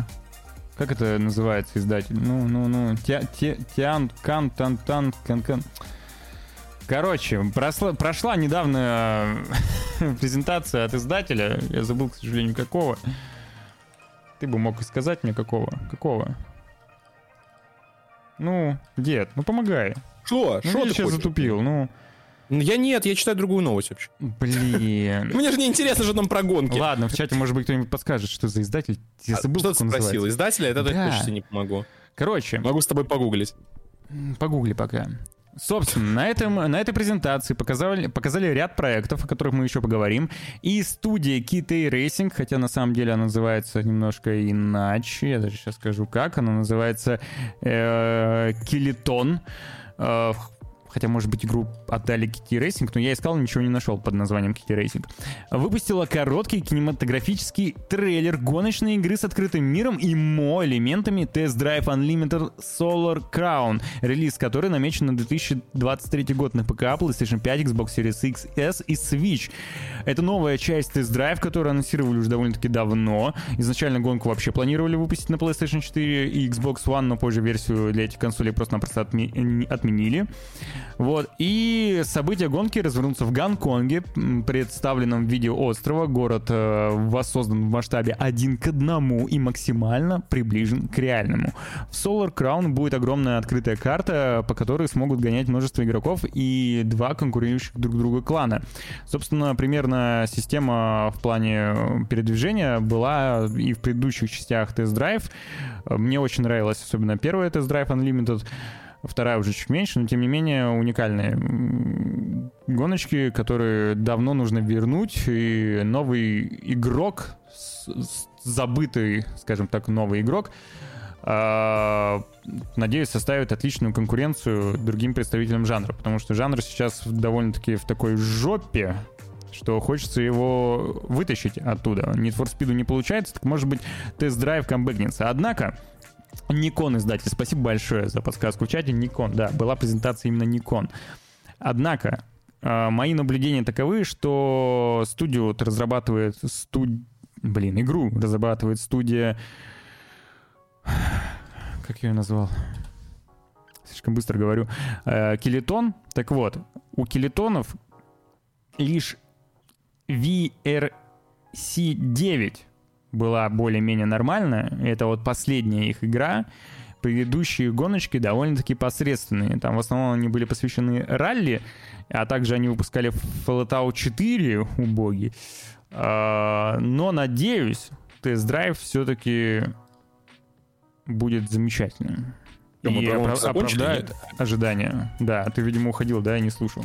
Как это называется, издатель? Ну, ну, ну. Тя- те- Тян, Кан, Тан, Тан, Кан, Кан. Короче, прошла, прошла недавно э, *laughs* презентация от издателя. Я забыл, к сожалению, какого. Ты бы мог и сказать мне, какого. Какого? Ну, дед, ну помогай. Что? Ну, ты я хочешь? затупил, ну. Я нет, я читаю другую новость вообще. Блин. *laughs* Мне же не интересно, что там про гонки. Ладно, в чате, может быть, кто-нибудь подскажет, что за издатель. Я А забыл, что ты спросил? Издателя? Это я точно не помогу. Короче, Могу с тобой погуглить. Погугли пока. Собственно, на, этом, на этой презентации показали, показали ряд проектов, о которых мы еще поговорим. И студия Kitty Racing, хотя на самом деле она называется немножко иначе. Я даже сейчас скажу, как. Она называется э, Килитон. Э, хотя, может быть, игру отдали Kitty Racing, но я искал, ничего не нашел под названием Kitty Racing. Выпустила короткий кинематографический трейлер гоночной игры с открытым миром и мо-элементами Test Drive Unlimited Solar Crown, релиз которой намечен на 2023 год на ПК, PlayStation 5, Xbox Series X, S и Switch. Это новая часть Test Drive, которую анонсировали уже довольно-таки давно. Изначально гонку вообще планировали выпустить на PlayStation 4 и Xbox One, но позже версию для этих консолей просто-напросто отме- отменили. Вот. И события гонки развернутся в Гонконге, представленном в виде острова. Город э, воссоздан в масштабе один к одному и максимально приближен к реальному. В Solar Crown будет огромная открытая карта, по которой смогут гонять множество игроков и два конкурирующих друг друга клана. Собственно, примерно система в плане э, передвижения была и в предыдущих частях Drive. Э, Мне очень нравилась особенно первая Drive Unlimited. Вторая уже чуть меньше, но тем не менее уникальные гоночки, которые давно нужно вернуть. И новый игрок, забытый, скажем так, новый игрок, а, надеюсь, составит отличную конкуренцию другим представителям жанра, потому что жанр сейчас довольно-таки в такой жопе, что хочется его вытащить оттуда. Need for Speed не получается, так может быть тест-драйв камбэкнется. Однако, Nikon издатель, спасибо большое за подсказку в чате. Nikon, да, была презентация именно Nikon. Однако, э, мои наблюдения таковы, что студию вот разрабатывает студ... Блин, игру разрабатывает студия... Как я ее назвал? Слишком быстро говорю. Э, Килитон. Так вот, у Килитонов лишь VRC9 была более-менее нормальная. Это вот последняя их игра. Предыдущие гоночки довольно-таки посредственные. Там в основном они были посвящены ралли, а также они выпускали Fallout 4, убоги. А, Но, надеюсь, тест-драйв все-таки будет замечательным. И про гонки опра- закончили, оправдает ожидания. Да, ты, видимо, уходил, да, я не слушал.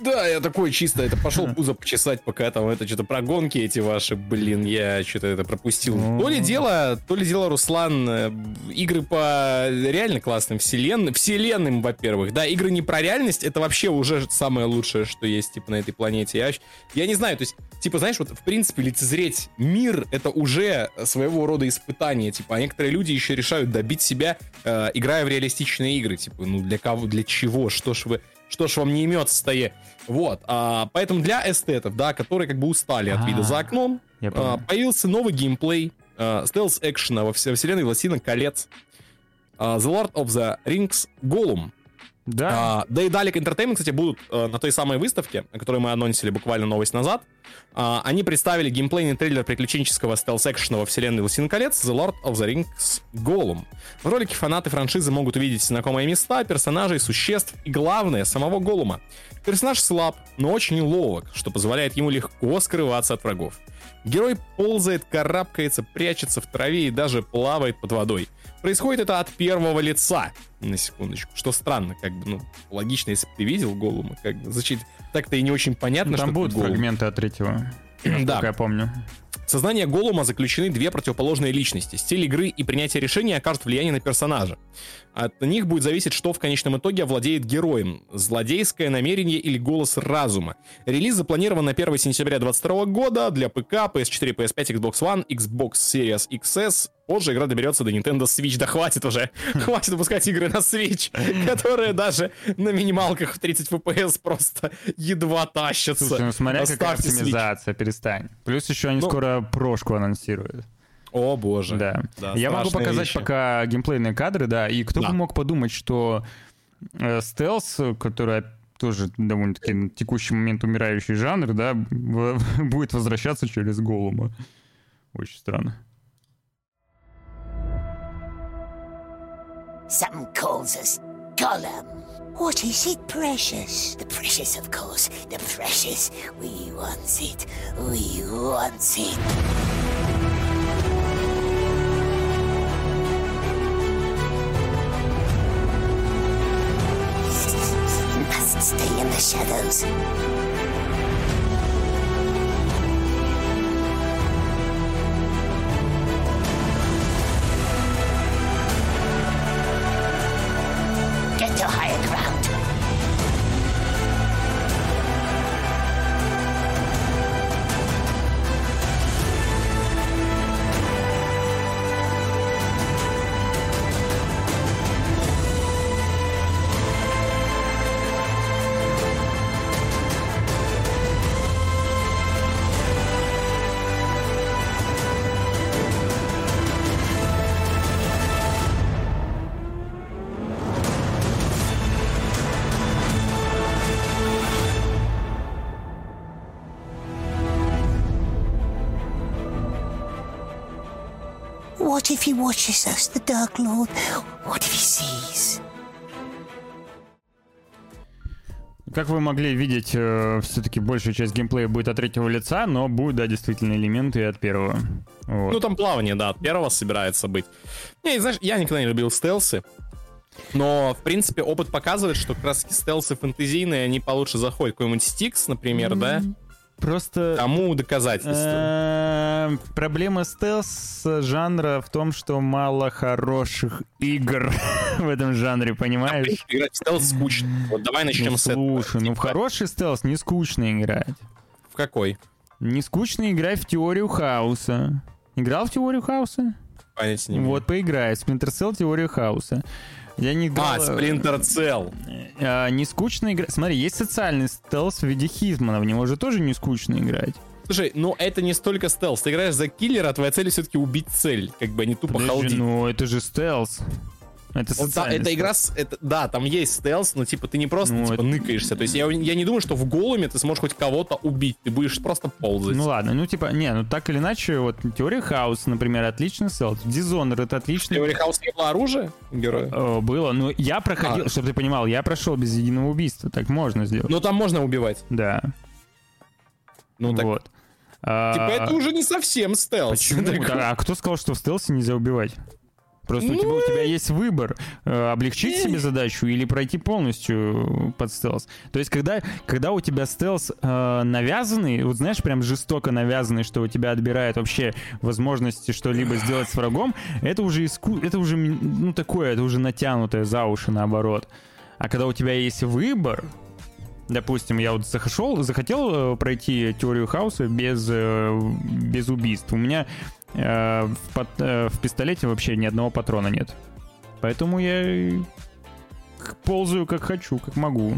Да, я такой чисто, это пошел пузо почесать, пока там это что-то про гонки эти ваши, блин, я что-то это пропустил. Ну. То ли дело, то ли дело, Руслан, э, игры по реально классным вселенным, вселенным, во-первых, да, игры не про реальность, это вообще уже самое лучшее, что есть, типа, на этой планете. Я, я не знаю, то есть, типа, знаешь, вот, в принципе, лицезреть мир, это уже своего рода испытание, типа, а некоторые люди еще решают добить себя, э, играя в реалистичные игры, типа, ну, для кого, для чего, что ж вы что ж вам не имется-то е. Вот, а, поэтому для эстетов, да, которые как бы устали от вида за окном, а, появился новый геймплей а, стелс-экшена во все- вселенной Властелина колец. А, The Lord of the Rings Gollum. Да. А, да и Dalek Entertainment, кстати, будут э, на той самой выставке, о которой мы анонсили буквально новость назад. А, они представили геймплейный трейлер приключенческого стелс-экшена во вселенной «Властелин колец» The Lord of the Rings Gollum. В ролике фанаты франшизы могут увидеть знакомые места, персонажей, существ и, главное, самого Голума. Персонаж слаб, но очень ловок, что позволяет ему легко скрываться от врагов. Герой ползает, карабкается, прячется в траве и даже плавает под водой. Происходит это от первого лица, на секундочку. Что странно, как бы, ну, логично, если бы ты видел Голума, как бы, значит, так-то и не очень понятно, Ну, что Там это будут фрагменты от третьего. Да. Я помню. В сознании Голума заключены две противоположные личности. Стиль игры и принятие решений окажут влияние на персонажа. От них будет зависеть, что в конечном итоге овладеет героем. Злодейское намерение или голос разума. Релиз запланирован на 1 сентября 2022 года для ПК, PS4, PS5, Xbox One, Xbox Series XS. Позже игра доберется до Nintendo Switch. Да хватит уже. *laughs* Хватит выпускать игры на Switch, которые даже на минималках в 30 FPS просто едва тащатся. Слушай, ну смотря какая оптимизация, перестань. Плюс еще они Ну. скоро прошку анонсируют. О боже. Да. Да, Я могу показать вещи. пока геймплейные кадры, да. И кто Да. бы мог подумать, что э, стелс, который тоже довольно-таки на текущий момент умирающий жанр, да, *laughs* будет возвращаться через Голума. Очень странно. Some calls us Gollum. What is it, precious? The precious, of course. The precious. We want it. We want it. Must stay in the shadows. If he watches us, the Dark Lord? What if he sees? Как вы могли видеть, все-таки большая часть геймплея будет от третьего лица, но будут, да, действительно элементы и от первого. Вот. Ну, там плавание, да, от первого собирается быть. Не, знаешь, я никогда не любил стелсы. Но, в принципе, опыт показывает, что как раз стелсы фэнтезийные, они получше заходят. Какой-нибудь Стикс, например, да? Просто... Тому доказательство. Э, Проблема стелс жанра в том, что мало хороших игр *laughs* в этом жанре, понимаешь? играть в стелс скучно. Вот давай начнем с этого. слушай, ну в Типа, хороший стелс не скучно играть. В какой? Не скучно играть в теорию хаоса. Играл в теорию хаоса? Понятия не. Вот, поиграй. Splinter Cell теорию хаоса. Я не играл... А, Splinter Cell. А, не скучно играть. Смотри, есть социальный стелс в виде Хитмана. В него же тоже не скучно играть. Слушай, ну это не столько стелс. Ты играешь за киллера, а твоя цель все-таки убить цель. Как бы, а не тупо Подожди, халдить. ну это же стелс. Это да, социальный это игра, с- это, да, там есть стелс, но типа ты не просто Ну, типа это- ныкаешься. То есть я, я не думаю, что в голуме ты сможешь хоть кого-то убить. Ты будешь просто ползать. Ну ладно, ну типа, не, ну так или иначе, вот теория хаоса, например, отличный стелс. Дизонер это отличный. Теории хаоса не было оружия героя? Э, Было, ну я проходил, А. чтобы ты понимал, я прошел без единого убийства, так можно сделать. Ну там можно убивать. Да, Ну так, вот. А, типа это уже не совсем стелс. Почему? *laughs* Да, А кто сказал, что в стелсе нельзя убивать? Просто у, тебя, у тебя есть выбор, э, облегчить себе задачу или пройти полностью под стелс. То есть, когда, когда у тебя стелс э, навязанный, вот знаешь, прям жестоко навязанный, что у тебя отбирает вообще возможности что-либо сделать с врагом, это уже иску... это уже, ну, такое, это уже натянутое за уши наоборот. А когда у тебя есть выбор, допустим, я вот захошел, захотел э, пройти теорию хаоса без, э, без убийств. У меня э, в, под, э, в пистолете вообще ни одного патрона нет. Поэтому я ползаю как хочу, как могу.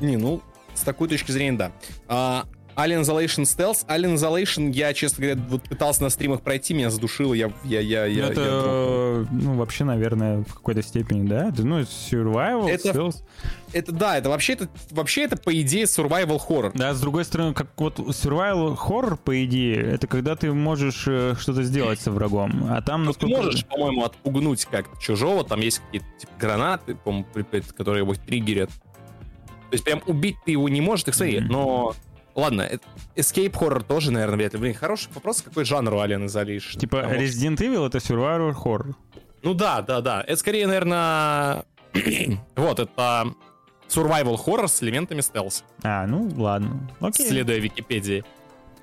Не, ну, с такой точки зрения, да. А, Alien Isolation Stealth. Alien Isolation, я, честно говоря, вот пытался на стримах пройти, меня задушило, я... я, я, я это, я ну, вообще, наверное, в какой-то степени, да? Ну, survival, это, stealth. Это, да, это вообще, это вообще это, по идее, survival horror. Да, с другой стороны, как вот survival horror, по идее, это когда ты можешь э, что-то сделать со врагом, а там... Ну, насколько... Ты можешь, по-моему, отпугнуть как чужого, там есть какие-то типа, гранаты, по-моему, которые его триггерят. То есть прям убить ты его не можешь, их смотри, mm-hmm. но Ладно, Escape Horror тоже, наверное, вряд ли. Блин, хороший вопрос, какой жанр у Alien Isolation? Типа Потому Resident Evil — это survival horror. Ну да, да, да. Это скорее, наверное... *clears throat* вот, это survival horror с элементами стелс. А, ну ладно. Окей. Следуя Википедии.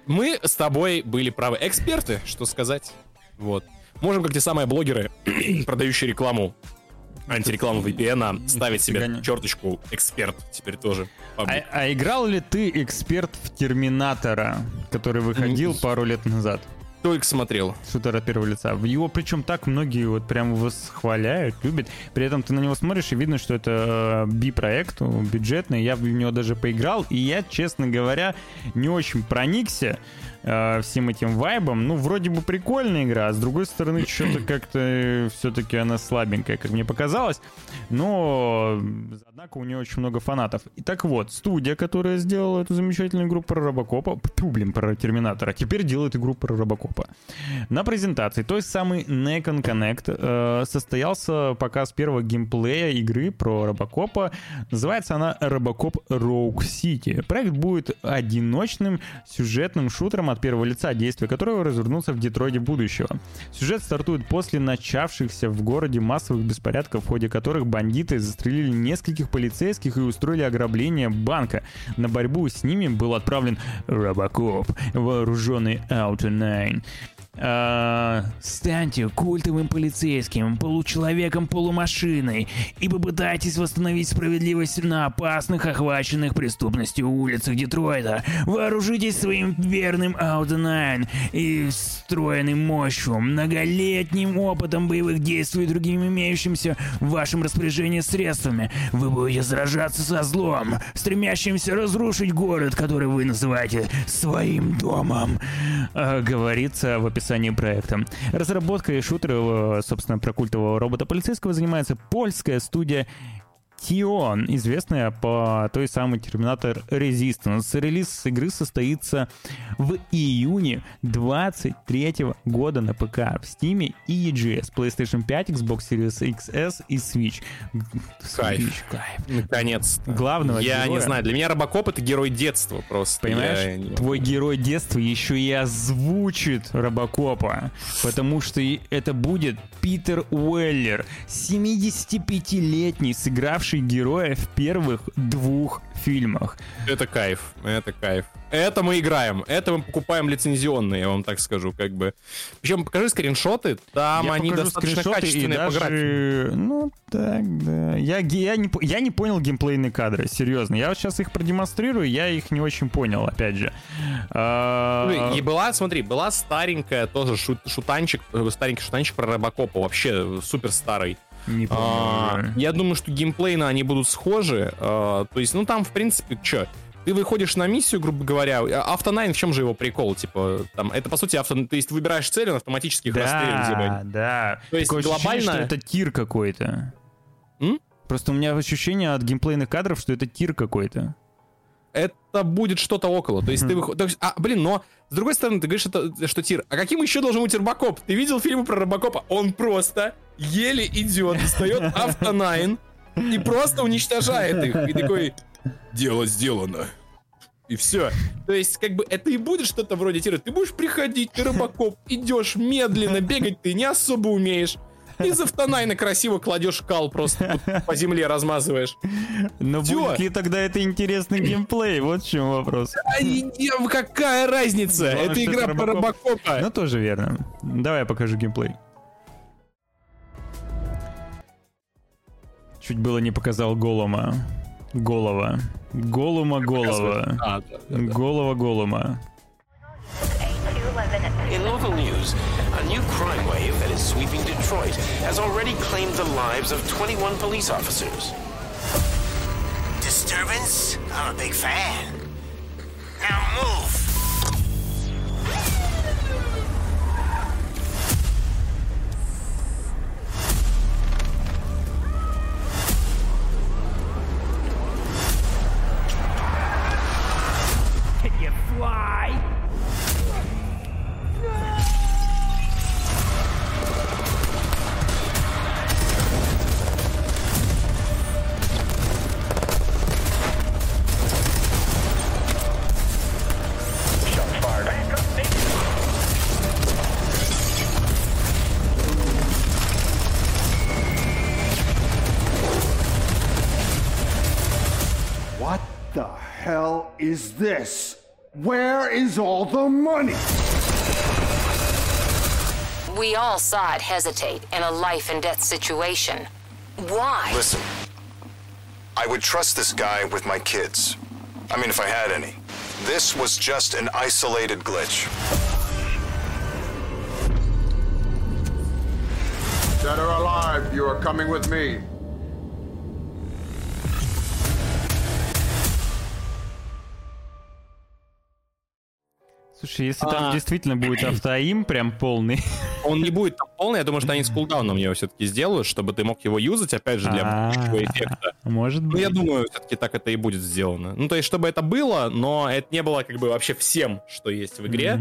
Мы с тобой были правы. Эксперты, что сказать. Вот. Можем, как те самые блогеры, *clears throat* продающие рекламу, антирекламу VPN, ставить себе черточку эксперт теперь тоже. А, а играл ли ты эксперт в Терминатора, который выходил пару лет назад? Только смотрел. Шутер от первого лица. Его причем так многие вот прям восхваляют, любят. При этом ты на него смотришь и видно, что это э, би-проект, бюджетный. Я в него даже поиграл, и я, честно говоря, не очень проникся э, всем этим вайбом. Ну, вроде бы прикольная игра, а с другой стороны, *coughs* что-то как-то все-таки она слабенькая, как мне показалось. Но, однако, у нее очень много фанатов. И так вот, студия, которая сделала эту замечательную игру про Робокопа, тьфу, блин, про Терминатора, теперь делает игру про Робокопа. На презентации той самый Necon Connect э, состоялся показ первого геймплея игры про Робокопа. Называется она Робокоп Rogue City. Проект будет одиночным сюжетным шутером от первого лица, действие которого развернулся в Детройде будущего. Сюжет стартует после начавшихся в городе массовых беспорядков, в ходе которых бандиты застрелили нескольких полицейских и устроили ограбление банка. На борьбу с ними был отправлен Робокоп, вооруженный Auto 9. А, станьте культовым полицейским, получеловеком полумашиной и попытайтесь восстановить справедливость на опасных, охваченных преступностью улицах Детройта. Вооружитесь своим верным Auto 9 и встроенным мощью, многолетним опытом боевых действий и другими имеющимся в вашем распоряжении средствами. Вы будете сражаться со злом, стремящимся разрушить город, который вы называете своим домом. А, говорится в описании описании проекта. Разработкой шутера, собственно, про культового робота полицейского занимается польская студия Тион, известная по той самой Terminator Resistance. Релиз игры состоится в июне 23 года на ПК в Steam и EGS, PlayStation 5, Xbox Series XS и Switch. Кайф. Кайф. Наконец. Главного Я героя. не знаю, для меня Робокоп это герой детства просто. Понимаешь, Я... твой герой детства еще и озвучит Робокопа, потому что это будет Питер Уэллер, 75-летний, сыгравший лучший герой в первых двух фильмах. Это кайф, это кайф. Это мы играем, это мы покупаем лицензионные, я вам так скажу, как бы. Причем покажи скриншоты, там я они достаточно качественные даже, по графике. Ну, так, да. Я, я, не, я не понял геймплейные кадры, серьезно. Я вот сейчас их продемонстрирую, я их не очень понял, опять же. А... И была, смотри, была старенькая тоже шут, шутанчик, э, старенький шутанчик про Робокопа, вообще супер старый. Не помню. А, я думаю, что геймплейно они будут схожи. А, то есть, ну там, в принципе, что, ты выходишь на миссию, грубо говоря, Авто 9 в чем же его прикол? Типа, там, это по сути авто, то есть выбираешь цель, он автоматически их да, расстреливает. Да, То есть Такое глобально... Ощущение, что это тир какой-то. Просто у меня ощущение от геймплейных кадров, что это тир какой-то это будет что-то около. То есть ты выходишь... А, блин, но с другой стороны, ты говоришь, это, что тир. А каким еще должен быть Робокоп? Ты видел фильмы про Робокопа? Он просто еле идет, достает *laughs* автонайн и просто уничтожает их. И такой, дело сделано. И все. То есть, как бы, это и будет что-то вроде тира. Ты будешь приходить, ты Робокоп, идешь медленно, бегать ты не особо умеешь. Из автонайна красиво кладешь кал, просто по земле размазываешь. Но Всё. будет ли тогда это интересный геймплей? Вот в чем вопрос. А какая разница? Главное, это игра это про Робокоп. Робокопа. Ну, тоже верно. Давай я покажу геймплей. Чуть было не показал Голома. Голова. Голума голова. А, да, да, да. Голова голума. In local news, a new crime wave sweeping Detroit has already claimed the lives of 21 police officers. Disturbance? I'm a big fan. Now move. Hell is this? Where is all the money? We all saw it hesitate in a life and death situation. Why? Listen, I would trust this guy with my kids. I mean, if I had any. This was just an isolated glitch. Dead or alive, you are coming with me. Слушай, если там А. действительно будет автоим прям полный, Он не будет там полный, я думаю, что они с кулдауном его все-таки сделают, чтобы ты мог его юзать, опять же, для А, большего эффекта. может Ну, быть. я думаю, все-таки так это и будет сделано. Ну, то есть, чтобы это было, но это не было как бы вообще всем, что есть в игре.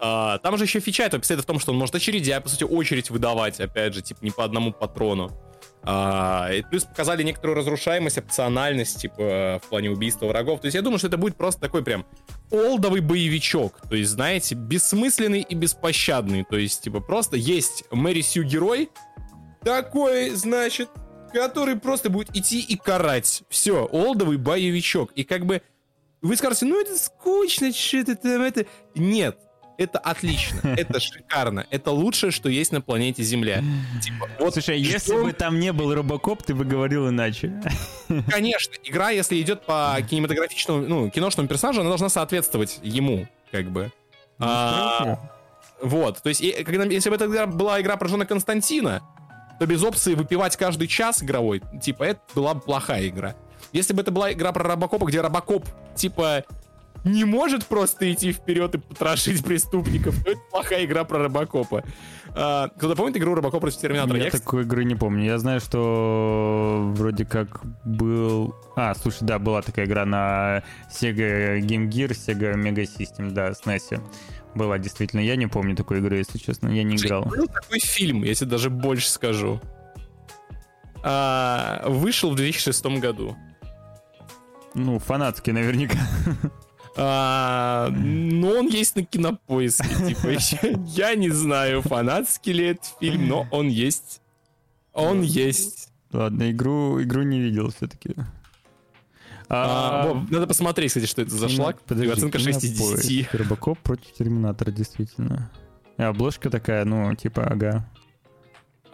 А, там же еще фича этого пистолета в том, что он может очередя, по сути, очередь выдавать, опять же, типа не по одному патрону. А, и плюс показали некоторую разрушаемость, опциональность, типа, в плане убийства врагов. То есть я думаю, что это будет просто такой прям олдовый боевичок. То есть, знаете, бессмысленный и беспощадный. То есть, типа, просто есть Мэри Сью герой, такой, значит, который просто будет идти и карать. Все, олдовый боевичок. И как бы вы скажете, ну это скучно, что-то там, это... Нет, это отлично, это шикарно, это лучшее, что есть на планете Земля. Типа, вот Слушай, если ждем- бы там не был Робокоп, ты бы говорил иначе. Конечно, игра, если идет по кинематографичному, ну, киношному персонажу, она должна соответствовать ему, как бы. А, вот, то есть, когда, если бы это была игра про Джона Константина, то без опции выпивать каждый час игровой, типа, это была бы плохая игра. Если бы это была игра про Робокопа, где Робокоп, типа, не может просто идти вперед и потрошить преступников, то это плохая игра про Робокопа. А, кто-то помнит игру Робокоп против Терминатора? Я такой игры не помню. Я знаю, что вроде как был... А, слушай, да, была такая игра на Sega Game Gear, Sega Mega System, да, с NES. Была действительно. Я не помню такой игры, если честно. Я не играл. Был такой фильм, тебе даже больше скажу. А, вышел в 2006 году. Ну, фанатский наверняка. *laughs* А, но он есть на кинопоиске. Типа, я, не знаю, фанатский ли это фильм, но он есть. Он есть. Ладно, игру, игру не видел все-таки. А, Вов, надо посмотреть, кстати, что это за шлак. Подожди, Оценка 6 из 10. Робокоп против Терминатора, действительно. И обложка такая, ну, типа, ага.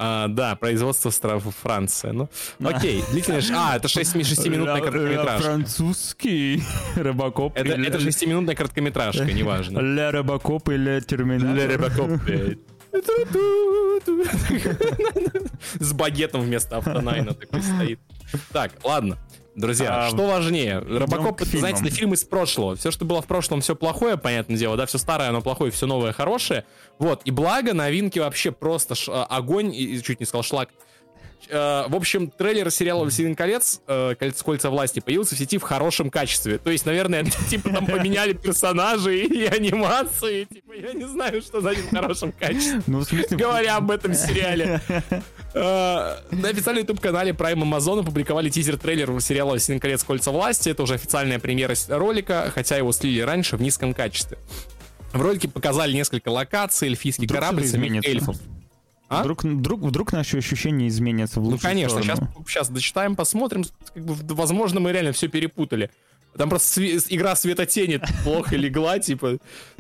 А, да, производство страв Франция. Ну, окей, длительность... А, это 6-минутная Ра- короткометражка. Французский *laughs* Робокоп. Это, это 6-минутная короткометражка, *laughs* неважно. Ля Робокоп или Терминатор. Для Робокоп. *laughs* С багетом вместо автонайна такой стоит. Так, ладно. Друзья, А, что важнее? Робокоп, знаете, это фильм из прошлого. Все, что было в прошлом, все плохое, понятное дело, да, все старое, оно плохое, все новое хорошее. Вот, и благо, новинки вообще просто ш- а, огонь, и, и чуть не сказал шлак. Э, в общем, трейлер сериала «Властелин колец», э, «Кольца, кольца власти» появился в сети в хорошем качестве. То есть, наверное, *laughs* типа там поменяли персонажей и анимации. Типа, я не знаю, что значит в хорошем качестве. Ну, в смысле... Говоря об этом *laughs* сериале. Э, На официальном YouTube-канале Prime Amazon опубликовали тизер-трейлер сериала «Властелин колец. Кольца власти». Это уже официальная премьера ролика, хотя его слили раньше в низком качестве. В ролике показали несколько локаций, эльфийский Вдруг корабль, самих изменится. эльфов. А? Вдруг, вдруг, вдруг наши ощущения изменятся в Ну, лучшую конечно, сейчас, сторону. сейчас дочитаем, посмотрим. Как бы, возможно, мы реально все перепутали. Там просто све- игра светотени плохо *laughs* легла, типа.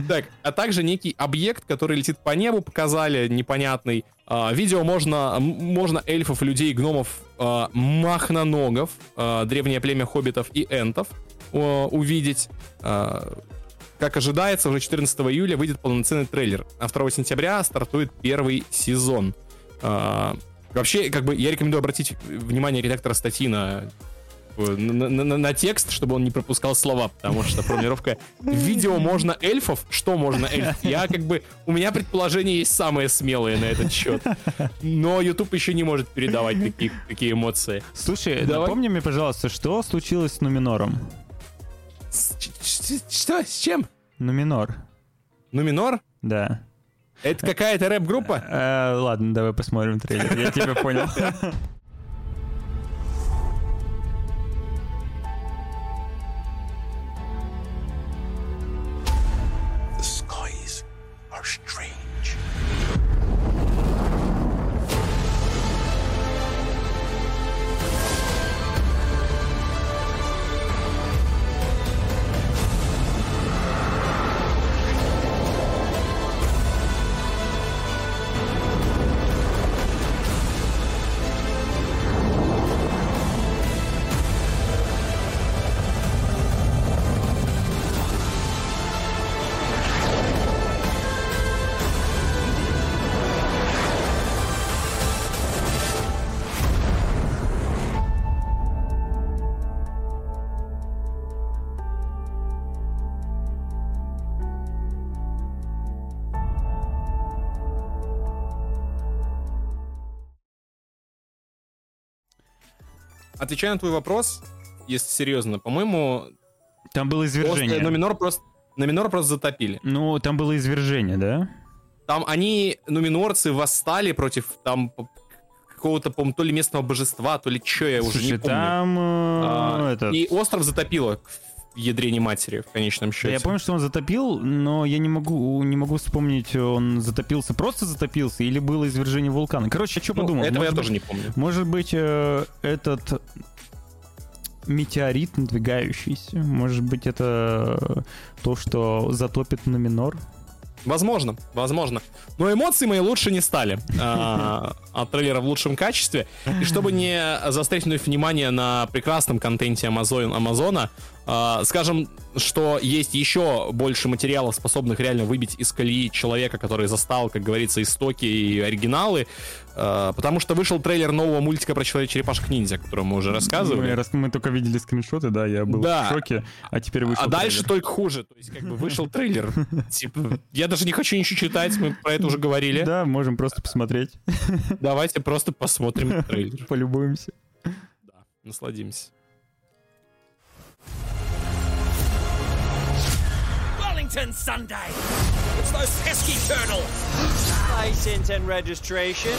Так, а также некий объект, который летит по небу, показали, непонятный. А, видео можно, можно эльфов, людей, гномов, а, махноногов, а, древнее племя хоббитов и энтов а, увидеть. А, как ожидается, уже 14 июля выйдет полноценный трейлер, а 2 сентября стартует первый сезон. А, вообще, как бы, я рекомендую обратить внимание редактора статьи на, на, на- на текст, чтобы он не пропускал слова, потому что формулировка «видео можно эльфов», что можно эльф? Я как бы, у меня предположения есть самые смелые на этот счет, но YouTube еще не может передавать такие, такие эмоции. Слушай, Давай. напомни мне, пожалуйста, что случилось с Нуминором? С- Что? С чем? Нуминор. Нуминор? Да. Это какая-то рэп-группа? Э, ладно, давай посмотрим трейлер. Я тебя понял. straight. Отвечая на твой вопрос, если серьезно, по-моему, Там было просто извержение. Нуминор просто, Нуминор просто затопили. Ну, там было извержение, да? Там они, нуминорцы, восстали против там какого-то, по то ли местного божества, то ли что, я уже не Слушай, помню. там... э, А, этот- И остров затопило в ядре матери, в конечном Да, счете. Я помню, что он затопил, но я не могу, не могу вспомнить, он затопился, просто затопился, или было извержение вулкана. Короче, я что Ну, подумал? этого я может тоже быть- не помню. Может быть, э, этот метеорит надвигающийся, может быть, это то, что затопит на минор? Возможно, возможно. Но эмоции мои лучше не стали а, *laughs* от трейлера в лучшем качестве. И чтобы не заострять вновь внимание на прекрасном контенте Amazon, Амазона, скажем, что есть еще больше материалов, способных реально выбить из колеи человека, который застал, как говорится, истоки и оригиналы. А, потому что вышел трейлер нового мультика про Человек-черепашек-ниндзя, о котором мы уже рассказывали. Мы, рас- мы только видели скриншоты, да, я был Да. в шоке, а теперь вышел А дальше трейлер. только хуже. То есть, как бы вышел трейлер. *laughs* Типа, я даже не хочу ничего читать, мы про это уже говорили. Да, можем просто посмотреть, Давайте просто посмотрим *laughs* трейлер. полюбуемся. Насладимся. Wellington Sunday! It's those pesky turtles! License and registration.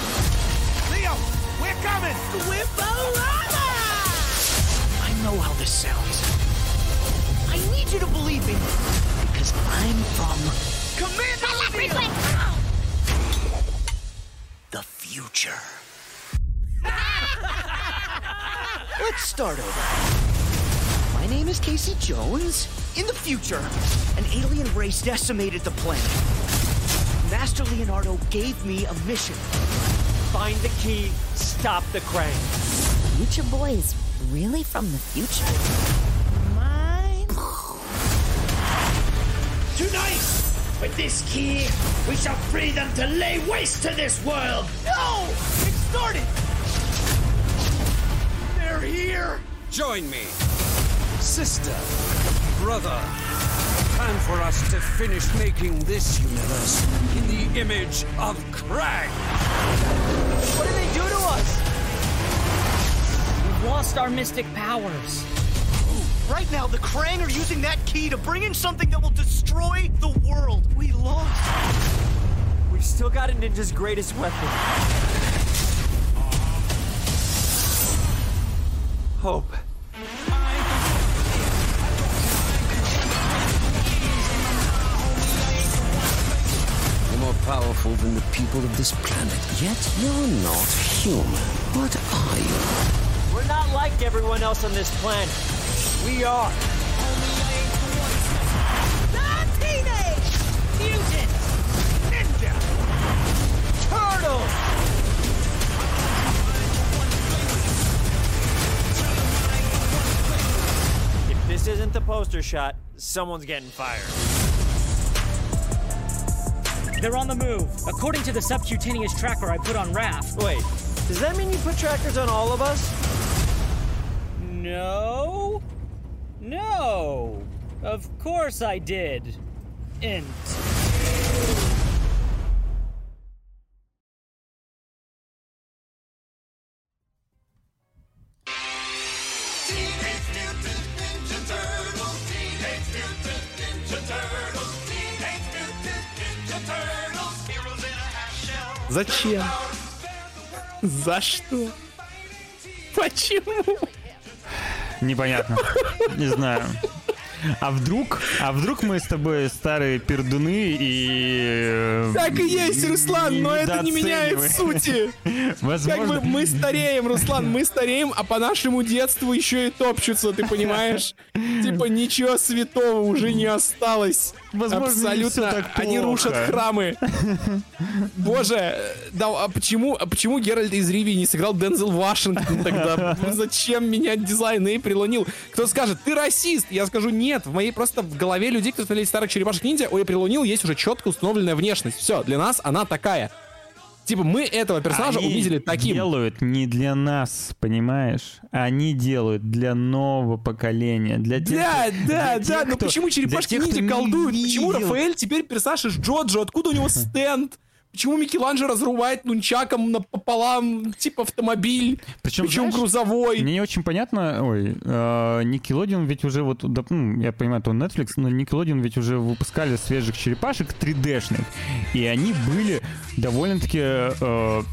Leo, we're coming! Whipporama! I know how this sounds. I need you to believe me. Because I'm from... Commander The future. *laughs* Let's start over. My name is Casey Jones. In the future, an alien race decimated the planet. Master Leonardo gave me a mission. Find the key, stop the crane. Future Boy is really from the future? Mine? Tonight, with this key, we shall free them to lay waste to this world. No! It started! They're here! Join me. Sister, brother, time for us to finish making this universe in the image of Krang. What did they do to us? We've lost our mystic powers. Right now, the Krang are using that key to bring in something that will destroy the world. We lost. We still got a ninja's greatest weapon. Hope. More powerful than the people of this planet. Yet you're not human. What are you? We're not like everyone else on this planet. We are. Teenage Mutant Ninja Turtles! If this isn't the poster shot, someone's getting fired. They're on the move. According to the subcutaneous tracker I put on Raph. Wait, does that mean you put trackers on all of us? No. No. Of course I did. Int. Зачем? За что? Почему? Непонятно. Не знаю. А вдруг, а вдруг мы с тобой старые пердуны и... э, Так и есть, Руслан, но это не меняет сути. *laughs* Как бы Возможно, мы стареем, Руслан, мы стареем, а по нашему детству еще и топчутся, ты понимаешь? Типа ничего святого уже не осталось. Возможно, Абсолютно. так Они рушат храмы. Боже, э, да, а почему, а почему Геральт из Ривии не сыграл Дензел Вашингтон тогда? Зачем менять дизайн Эйприл О'Нил? Кто скажет, ты расист? Я скажу, нет, в моей просто в голове людей, кто смотрели старых черепашек ниндзя, у Эйприл О'Нил есть уже четко установленная внешность. Все, для нас она такая. Типа мы этого персонажа Они увидели таким. делают не для нас, понимаешь? Они делают для нового поколения, для тех, Да, кто- да, для да, тех, но кто- почему черепашки тех, ниндзя колдуют? Почему. Рафаэль теперь персонаж из Джоджо? Откуда у него стенд? Почему Микеланджело разрубает нунчаком напополам, типа автомобиль, Причем, причем знаешь, грузовой? Мне не очень понятно, ой, э, ведь уже вот, да, ну, я понимаю, то Netflix, но Nickelodeon ведь уже выпускали свежих черепашек 3D-шных, и они были довольно-таки, э,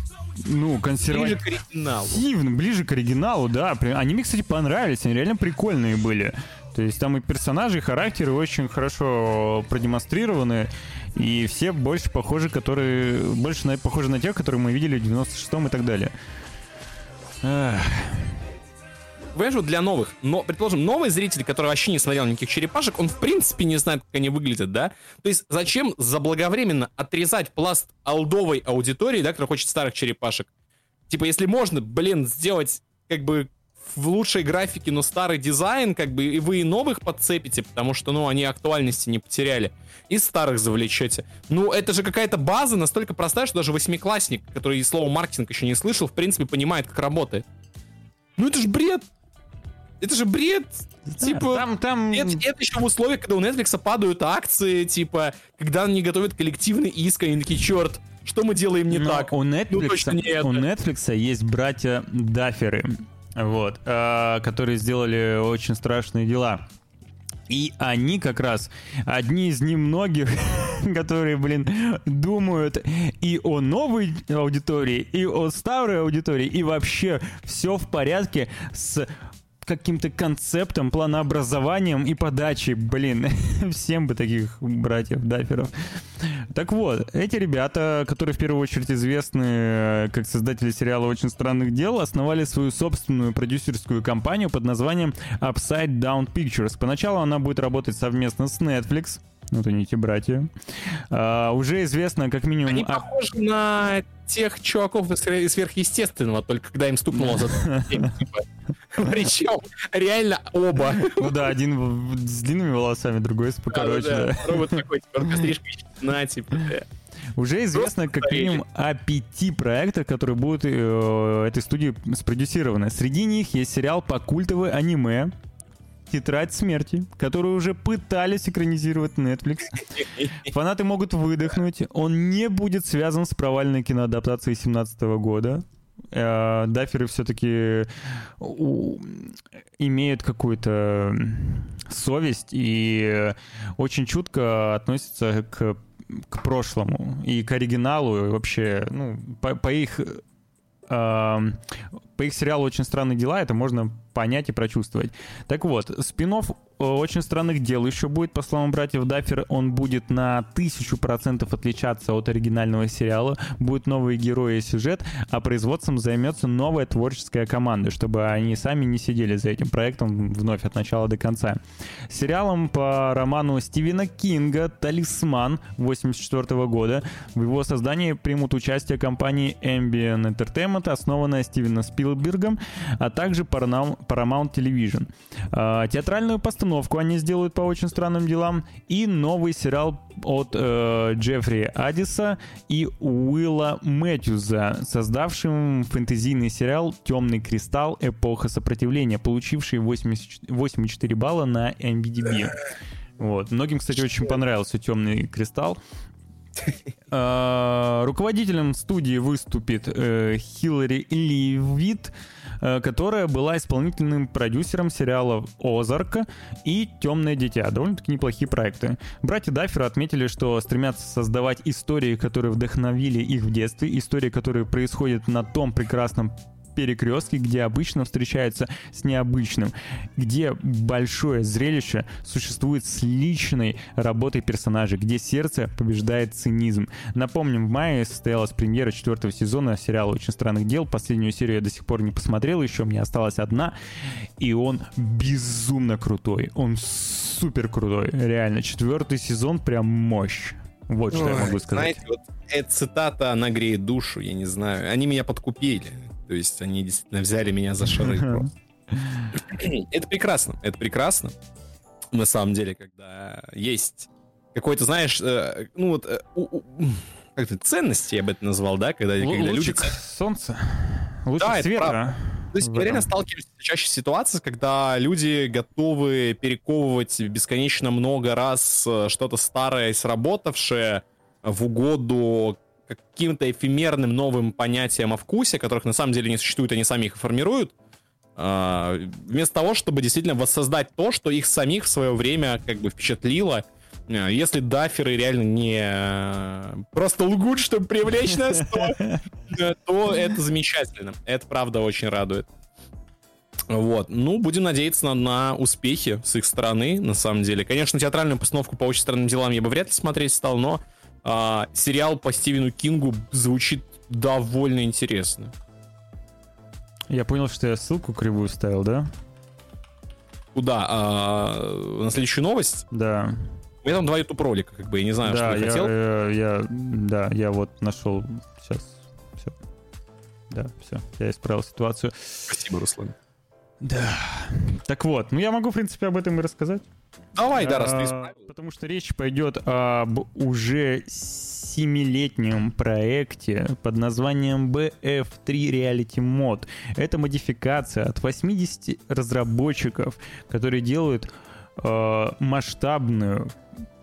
ну, Ближе к оригиналу. Ближе к оригиналу, да. Они мне, кстати, понравились, они реально прикольные были. То есть там и персонажи, и характеры очень хорошо продемонстрированы, и все больше похожи, которые больше на, похожи на тех, которые мы видели в 96-м и так далее. Эх. Понимаешь, для новых, но, предположим, новый зритель, который вообще не смотрел никаких черепашек, он в принципе не знает, как они выглядят, да? То есть зачем заблаговременно отрезать пласт олдовой аудитории, да, которая хочет старых черепашек? Типа, если можно, блин, сделать как бы в лучшей графике, но старый дизайн, как бы, и вы и новых подцепите, потому что, ну, они актуальности не потеряли, и старых завлечете. Ну, это же какая-то база настолько простая, что даже восьмиклассник, который слово маркетинг еще не слышал, в принципе, понимает, как работает. Ну, это же бред! Это же бред! типа, там, там... Это, это еще в условиях, когда у Netflix падают акции, типа, когда они готовят коллективный иск, они такие, черт, что мы делаем не Но так? У Ну, Netflix, точно не у Netflix есть братья Дафферы, вот, э, которые сделали очень страшные дела. И они как раз одни из немногих, *laughs* которые, блин, думают и о новой аудитории, и о старой аудитории, и вообще все в порядке с каким-то концептом, планообразованием и подачей. Блин, *laughs* всем бы таких братьев Дафферов. Так вот, эти ребята, которые в первую очередь известны э, как создатели сериала «Очень странных дел», основали свою собственную продюсерскую компанию под названием Upside Down Pictures. Поначалу она будет работать совместно с Netflix, вот они эти братья. А, уже известно как минимум... Они а- похожи на тех чуваков из сверх- сверхъестественного, только когда им стукнуло за 37, *laughs* типа. Причем реально оба. Ну да, один с длинными волосами, другой с покороче. Робот такой, типа, *laughs* стрижка на, типа. да. Уже известно как минимум о пяти проектах, которые будут э, этой студии спродюсированы. Среди них есть сериал по культовой аниме «Тетрадь смерти», который уже пытались экранизировать Netflix. *laughs* Фанаты могут выдохнуть. Он не будет связан с провальной киноадаптацией 17 года. Э, Дафферы все-таки имеют какую-то совесть и очень чутко относятся к, к прошлому и к оригиналу, и вообще, ну, по, по их по их сериалу «Очень странные дела» это можно понять и прочувствовать. Так вот, спин «Очень странных дел» еще будет, по словам братьев Даффер, он будет на тысячу процентов отличаться от оригинального сериала, будут новые герои и сюжет, а производством займется новая творческая команда, чтобы они сами не сидели за этим проектом вновь от начала до конца. Сериалом по роману Стивена Кинга «Талисман» 84 года в его создании примут участие компании Ambient Entertainment, основанная Стивеном Спилбергом, а также Paramount Television. А, театральную постановку они сделают по очень странным делам и новый сериал от э, Джеффри Адиса и Уилла Мэтьюза, создавшим фэнтезийный сериал «Темный кристалл. Эпоха сопротивления», получивший 8,4 балла на MVDB. Вот. Многим, кстати, очень понравился «Темный кристалл». А, руководителем студии выступит э, Хиллари Ливит, э, которая была исполнительным продюсером сериалов «Озарк» и «Темное дитя». Довольно-таки неплохие проекты. Братья Даффера отметили, что стремятся создавать истории, которые вдохновили их в детстве, истории, которые происходят на том прекрасном перекрестке, где обычно встречается с необычным, где большое зрелище существует с личной работой персонажей, где сердце побеждает цинизм. Напомним, в мае состоялась премьера четвертого сезона сериала «Очень странных дел». Последнюю серию я до сих пор не посмотрел, еще мне осталась одна, и он безумно крутой. Он супер крутой, реально. Четвертый сезон прям мощь. Вот что Ой, я могу сказать. Знаете, вот эта цитата, она греет душу, я не знаю. Они меня подкупили. То есть они действительно взяли меня за шары. Это прекрасно, это прекрасно. На самом деле, когда есть какой-то, знаешь, э, ну вот, э, как-то ценности, я бы это назвал, да, когда, когда люди... солнца, лучик да, света. То есть мы реально сталкиваемся чаще с ситуацией, когда люди готовы перековывать бесконечно много раз э, что-то старое, сработавшее в угоду каким-то эфемерным новым понятиям о вкусе, которых на самом деле не существует, они сами их формируют, а, вместо того, чтобы действительно воссоздать то, что их самих в свое время как бы впечатлило. А, если даферы реально не э, просто лгут, чтобы привлечь нас, то, то это замечательно. Это правда очень радует. Вот. Ну, будем надеяться на, на успехи с их стороны, на самом деле. Конечно, театральную постановку по очень странным делам я бы вряд ли смотреть стал, но а, сериал по Стивену Кингу звучит довольно интересно. Я понял, что я ссылку кривую ставил, да? Куда? А, на следующую новость? Да. У меня там два YouTube ролика, как бы, я не знаю, да, что я, хотел. Я, я, да, я вот нашел сейчас. Все. Да, все. Я исправил ситуацию. Спасибо, Руслан. Да. Так вот, ну я могу, в принципе, об этом и рассказать. Давай, да, раз ты исправил. Потому что речь пойдет об уже семилетнем проекте под названием BF3 Reality Mod. Это модификация от 80 разработчиков, которые делают э, масштабную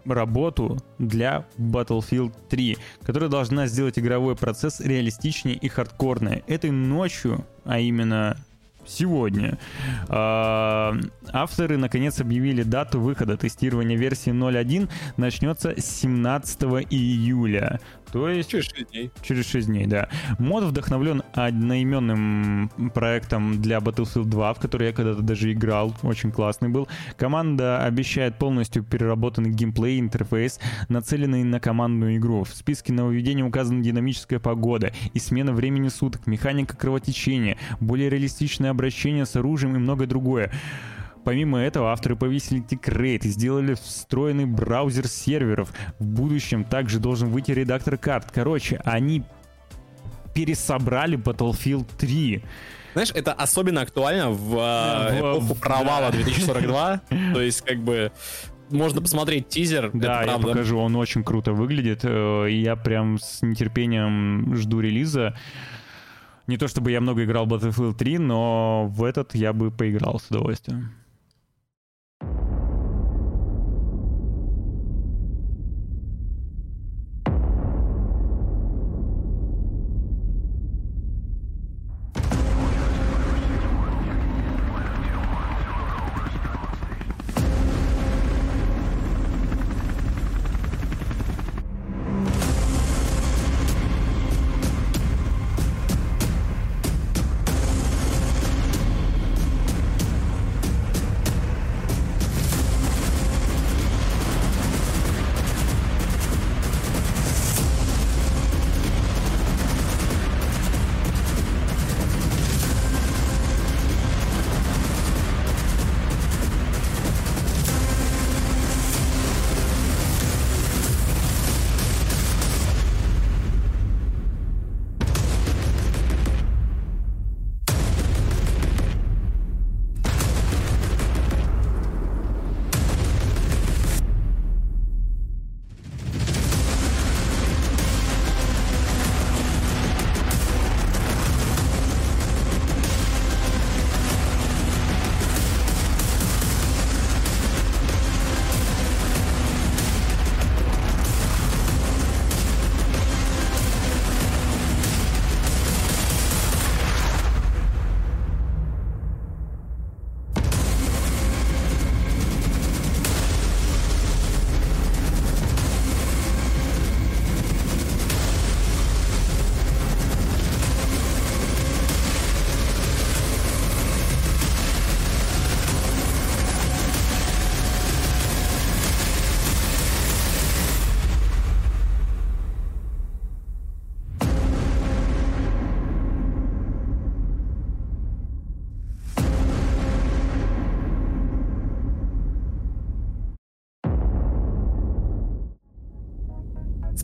работу для Battlefield 3, которая должна сделать игровой процесс реалистичнее и хардкорнее. Этой ночью, а именно сегодня. А, авторы наконец объявили дату выхода тестирования версии 0.1 начнется 17 июля. То есть... Через 6 дней. Через 6 дней, да. Мод вдохновлен одноименным проектом для Battlefield 2, в который я когда-то даже играл. Очень классный был. Команда обещает полностью переработанный геймплей, интерфейс, нацеленный на командную игру. В списке нововведений указана динамическая погода и смена времени суток, механика кровотечения, более реалистичное обращение с оружием и многое другое. Помимо этого, авторы повесили тикрейт и сделали встроенный браузер серверов. В будущем также должен выйти редактор карт. Короче, они пересобрали Battlefield 3. Знаешь, это особенно актуально в, э, в эпоху провала 2042. *laughs* То есть, как бы, можно посмотреть тизер. Да, я покажу, он очень круто выглядит. Э, я прям с нетерпением жду релиза. Не то чтобы я много играл в Battlefield 3, но в этот я бы поиграл с удовольствием.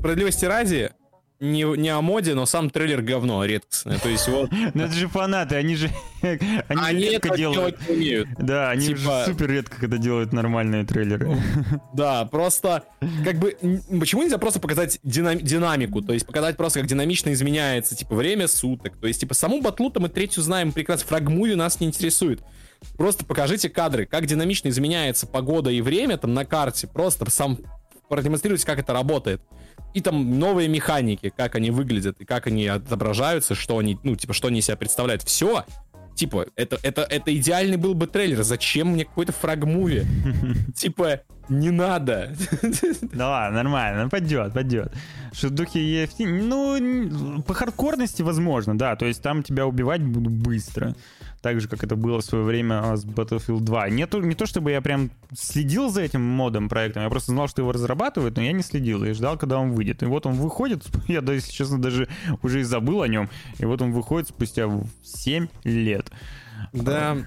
Справедливости ради, не, не о моде, но сам трейлер говно редкостное. То есть вот... *laughs* Ну это же фанаты, они же *laughs* они, Они редко это делают. делать умеют. Да, они Типа- же супер редко когда делают нормальные трейлеры. *laughs* Да, просто как бы почему нельзя просто показать динам- динамику, то есть показать просто как динамично изменяется типа время суток, то есть типа саму батлу-то мы третью знаем прекрасно, фрагмуви нас не интересует. Просто покажите кадры, как динамично изменяется погода и время там на карте, просто сам продемонстрируйте, как это работает. И там новые механики, как они выглядят и как они отображаются, что они, ну, типа, что они себя представляют. Все, типа, это, это, это идеальный был бы трейлер. Зачем мне какой-то фрагмуви? *laughs* Типа, не надо. *laughs* Да ладно, нормально, ну, пойдет, пойдет. Что в духе EFT, ну, н- по хардкорности возможно, да, то есть там тебя убивать будут быстро. Так же, как это было в свое время а, с Battlefield 2. Не то, не то, чтобы я прям следил за этим модом проектом, я просто знал, что его разрабатывают, но я не следил, я ждал, когда он выйдет. И вот он выходит, *laughs* я, если честно, даже уже и забыл о нем, и вот он выходит спустя 7 лет. Да.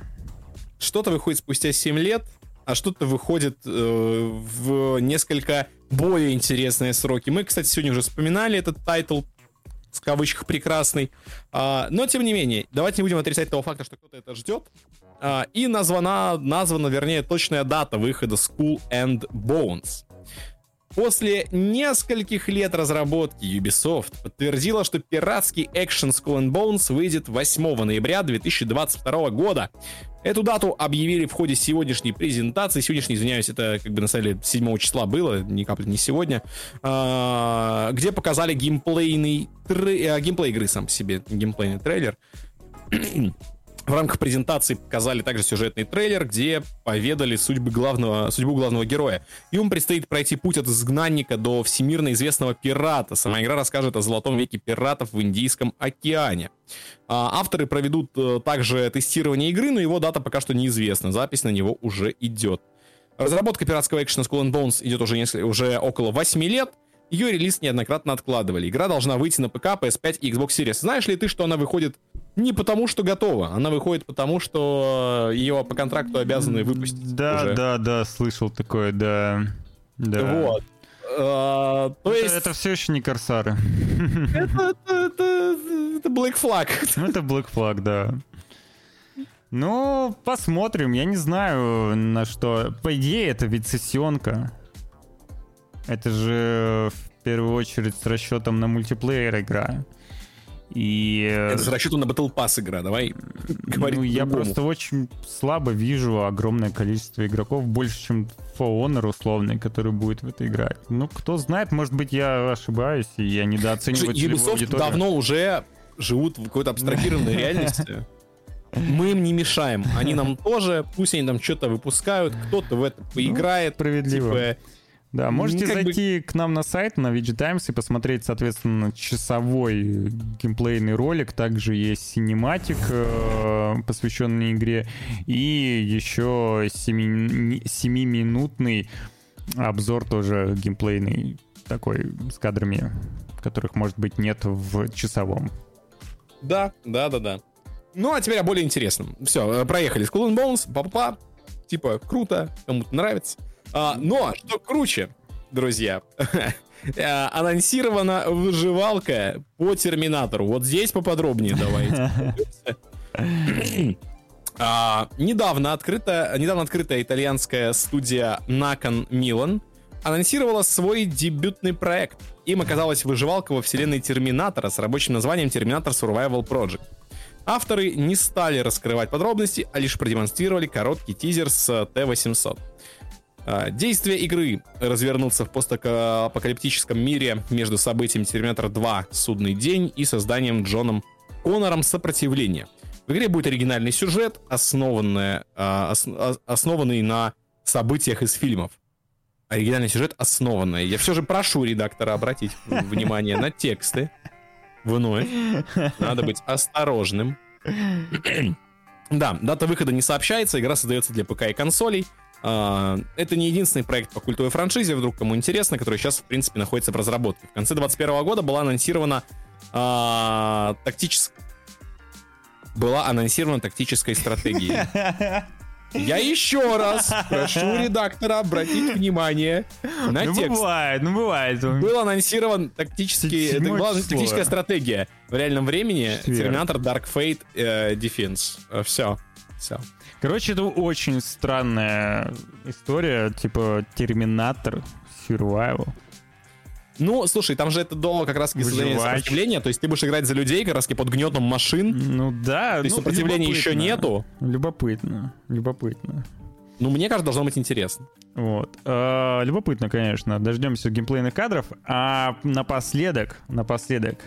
Что-то выходит спустя 7 лет, а что-то выходит э, в несколько более интересные сроки. Мы, кстати, сегодня уже вспоминали этот тайтл, в кавычках прекрасный. А, но, тем не менее, давайте не будем отрицать того факта, что кто-то это ждет. А, и названа, названа, вернее, точная дата выхода School and Bones. После нескольких лет разработки Ubisoft подтвердила, что пиратский экшен Skull and Bones выйдет 8 ноября 2022 года. Эту дату объявили в ходе сегодняшней презентации. Сегодняшний, извиняюсь, это как бы на самом деле 7 числа было, ни капли не сегодня. а, где показали геймплейный тре- э, геймплей игры сам себе, геймплейный трейлер. В рамках презентации показали также сюжетный трейлер, где поведали судьбы главного, судьбу главного героя. Ему предстоит пройти путь от изгнанника до всемирно известного пирата. Сама игра расскажет о золотом веке пиратов в Индийском океане. А, Авторы проведут э, также тестирование игры, но его дата пока что неизвестна. Запись на него уже идет. Разработка пиратского экшена Skull and Bones идет уже, несколько, уже около 8 лет. Ее релиз неоднократно откладывали. Игра должна выйти на ПК, PS5 и Xbox Series. Знаешь ли ты, что она выходит не потому, что готова, она выходит потому, что ее по контракту обязаны выпустить. Да, уже. да, да, слышал такое, да. да. Вот. А, то Это- есть это все еще не корсары. это, это, это, это Black Flag. Ну, это Black Flag, да. Ну, посмотрим. Я не знаю, на что. По идее, это ведь сессионка. Это же в первую очередь с расчетом на мультиплеер игра. И... э, Это с расчетом на Battle Pass игра, давай говорить ну, я просто очень слабо вижу огромное количество игроков, больше, чем For Honor условный, который будет в это играть. Ну, кто знает, может быть, я ошибаюсь, и я недооцениваю Ubisoft давно уже живут в какой-то абстрагированной *laughs* реальности. Мы им не мешаем. Они нам тоже, пусть они там что-то выпускают, кто-то в это поиграет. справедливо. типа, Да, можете как бы- зайти к нам на сайт, на VG Times, и посмотреть, соответственно, часовой геймплейный ролик. Также есть синематик, э, посвященный игре, и еще семи- семиминутный обзор тоже геймплейный, такой с кадрами, которых, может быть, нет в часовом. Да, да, да, да. Ну, а теперь о более интересном. Все, проехали. Skull and Bones, па-па-па. Типа, круто, кому-то нравится. А, но, что круче, друзья, *laughs* э, анонсирована выживалка по Терминатору. Вот здесь поподробнее давайте. *laughs* А, недавно, открыта, недавно открытая итальянская студия Nakon Milan анонсировала свой дебютный проект. Им оказалась выживалка во вселенной Терминатора с рабочим названием Terminator Survival Project. Авторы не стали раскрывать подробности, а лишь продемонстрировали короткий тизер с э, Т-800. А, Действие игры развернутся в постапокалиптическом мире между событиями Терминатор 2 «Судный день» и созданием Джоном Коннором «Сопротивление». В игре будет оригинальный сюжет, основанный, а, ос- основанный на событиях из фильмов. Оригинальный сюжет основанный. Я все же прошу редактора обратить внимание на тексты. Вновь. Надо быть осторожным. *clears throat* Да, дата выхода не сообщается, игра создается для ПК и консолей. А, Это не единственный проект по культовой франшизе, вдруг кому интересно, который сейчас, в принципе, находится в разработке. В конце 2021 года была анонсирована тактическая была анонсирована тактическая стратегия. *laughs* Я еще раз прошу редактора обратить внимание на ну, текст. бывает, ну бывает. Был анонсирован тактический, была тактическая стратегия в реальном времени. Terminator Dark Fate э, Defense. Все. Все. Короче, это очень странная история, типа Терминатор, Survival. Ну, слушай, там же это до как раз Выживач. сопротивления, то есть ты будешь играть за людей как раз под гнетом машин. Ну да, То есть ну, сопротивления еще нету. Любопытно, любопытно. Ну, мне кажется, должно быть интересно. Вот. Э, любопытно, конечно. Дождемся геймплейных кадров. А напоследок, напоследок,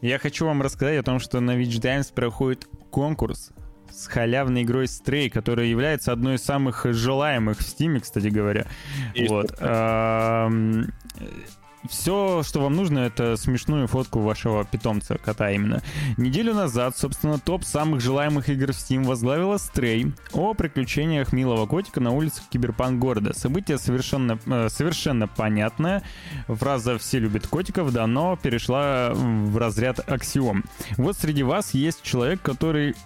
я хочу вам рассказать о том, что на Witch Times проходит конкурс с халявной игрой Stray, которая является одной из самых желаемых в Steam, кстати говоря. Есть Вот. Все, что вам нужно, это смешную фотку вашего питомца, кота именно. Неделю назад, собственно, топ самых желаемых игр в Steam возглавила Stray о приключениях милого котика на улицах киберпанк города. Событие совершенно, э, совершенно понятное. Фраза «все любят котиков» давно перешла в разряд аксиом. Вот среди вас есть человек, который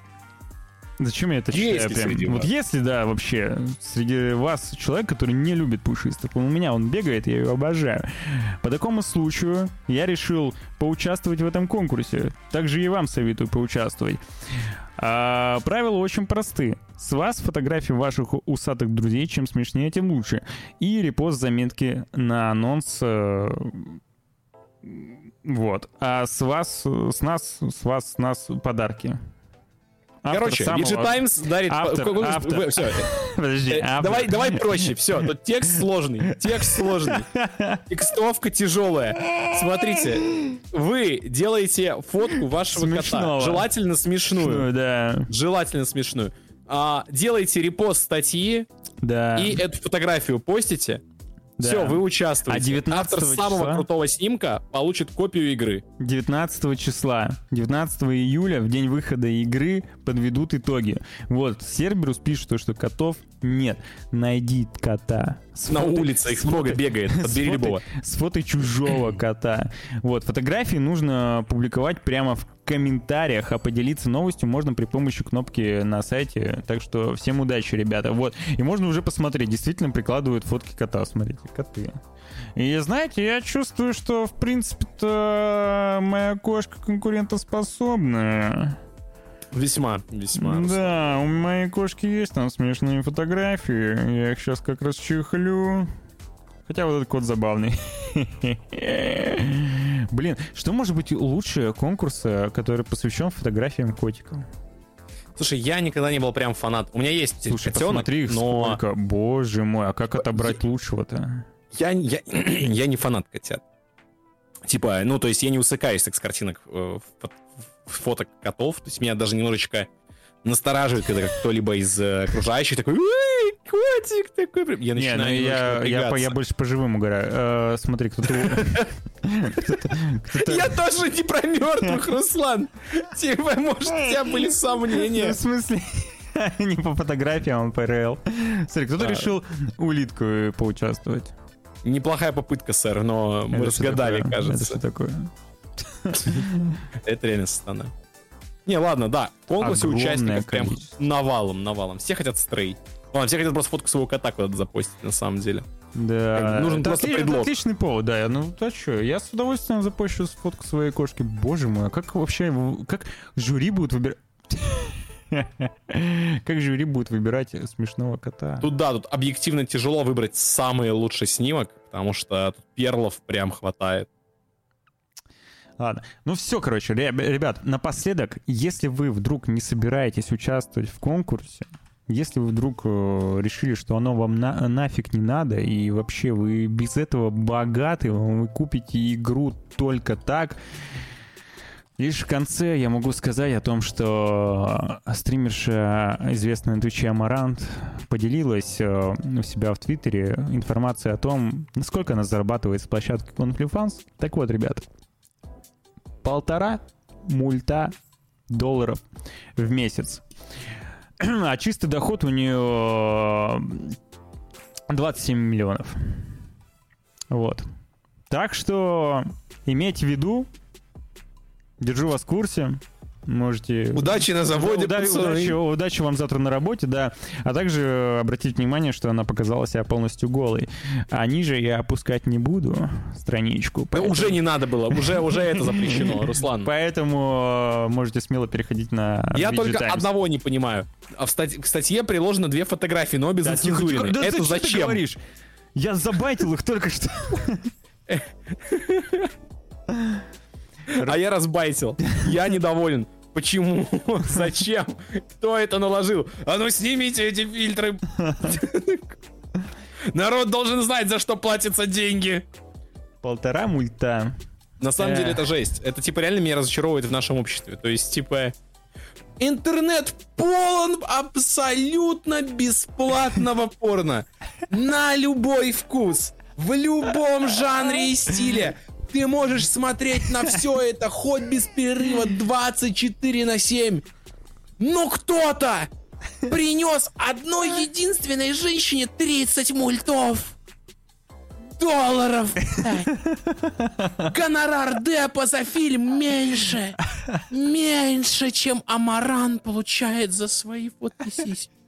Зачем я это читаю? Если прям? среди вот вас. если, да, вообще, среди вас человек, который не любит пушистых, у меня он бегает, я его обожаю. По такому случаю я решил поучаствовать в этом конкурсе. Также и вам советую поучаствовать. А, правила очень просты. С вас фотографии ваших усатых друзей, чем смешнее, тем лучше. И репост заметки на анонс э, вот. А с вас, с нас, с вас, с нас подарки. Автор Короче, самого- VG Times дарит... Автор, автор. *laughs* Всё. Подожди, Э, автор. Давай, давай проще, все. Тут текст сложный, текст сложный, *laughs* текстовка тяжелая. Смотрите, вы делаете фотку вашего Смешного. кота, желательно смешную, Ну, да, желательно смешную. А, делаете репост статьи да. и эту фотографию постите. Да. Все, вы участвуете. А 19 Автор самого числа? крутого снимка получит копию игры. 19 числа, 19 июля, в день выхода игры, подведут итоги. Вот, Серберус пишет, то, что котов нет. Найди кота. С На фото- улице их много фото- бегает, *laughs* подбери фото- любого. С фото чужого кота. Вот, фотографии нужно публиковать прямо в комментариях, а поделиться новостью можно при помощи кнопки на сайте. Так что всем удачи, ребята. Вот, и можно уже посмотреть, действительно прикладывают фотки кота. Смотрите, коты. И знаете, я чувствую, что в принципе-то моя кошка конкурентоспособная. Весьма, весьма. Да, у моей кошки есть там смешные фотографии. Я их сейчас как раз чехлю. Хотя вот этот кот забавный. *laughs* Блин, что может быть лучше конкурса, который посвящен фотографиям котиков? Слушай, я никогда не был прям фанат. У меня есть Слушай, котенок, посмотри их но сколько. Боже мой, а как отобрать лучшего-то? я, я, *clears throat* я не фанат котят. Типа, ну, то есть я не усыкаюсь так с картинок э, в- в фоток котов. То есть меня даже немножечко настораживает, когда кто-либо из э, окружающих такой, «Ой, котик такой. прям». Я Не, начинаю ну немножко я, я, я напрягаться. больше по живым угораю. Э, смотри, кто-то... Я тоже не про мертвых, Руслан. Типа, может, у тебя были Ну, сомнения. В смысле? *laughs* Не по фотографиям, а по РЛ. Смотри, кто-то решил улитку поучаствовать. Неплохая попытка, сэр, но мы разгадали, такое? Это кажется. что такое? *laughs* Это реально странно. Не, ладно, да. Огромное участников прям навалом, навалом. Все хотят стрей. Ладно, все хотят просто фотку своего кота куда-то запостить, на самом деле. Да. Нужен это просто отли- это предлог. отличный повод, да. Ну, а что, я с удовольствием запущу фотку своей кошки. Боже мой, а как вообще, как жюри будут выбирать... *laughs* Как жюри будет выбирать смешного кота? Тут да, тут объективно тяжело выбрать самый лучший снимок, потому что тут перлов прям хватает. Ладно. Ну все, короче, реб- ребят, напоследок, если вы вдруг не собираетесь участвовать в конкурсе, если вы вдруг э, решили, что оно вам на- нафиг не надо, и вообще вы без этого богаты, вы купите игру только так, лишь в конце я могу сказать о том, что стримерша, известная на Твиче Амарант, поделилась э, у себя в Твиттере информацией о том, насколько она зарабатывает с площадки OnlyFans. Так вот, ребят, полтора мульта долларов в месяц. *clears throat* А чистый доход у нее 27 миллионов. Вот. Так что имейте в виду, держу вас в курсе. Можете... Удачи на заводе, Уда- удачи, удачи вам завтра на работе, да. А также э, обратите внимание, что она показала себя полностью голой. А ниже я опускать не буду страничку. Да Уже не надо было, уже, уже это запрещено, *laughs* Руслан. Поэтому э, можете смело переходить на Я только Times. одного не понимаю. А в стать- к статье приложено две фотографии, но обе Да, тихо. Да это зачем ты говоришь? Я забайтил их только что. *laughs* А я разбайтил. Я недоволен. Почему? *laughs* Зачем? Кто это наложил? А ну снимите эти фильтры. *laughs* Народ должен знать, за что платятся деньги. Полтора мульта. На самом деле это жесть. Это типа реально меня разочаровывает в нашем обществе. То есть типа интернет полон абсолютно бесплатного порно. На любой вкус. В любом жанре и стиле. Ты можешь смотреть на все *laughs* это хоть без перерыва 24 на 7. Но кто-то принес одной единственной женщине 30 мультов долларов. Гонорар Депа за фильм меньше. Меньше, чем Амаран получает за свои фотосиськи.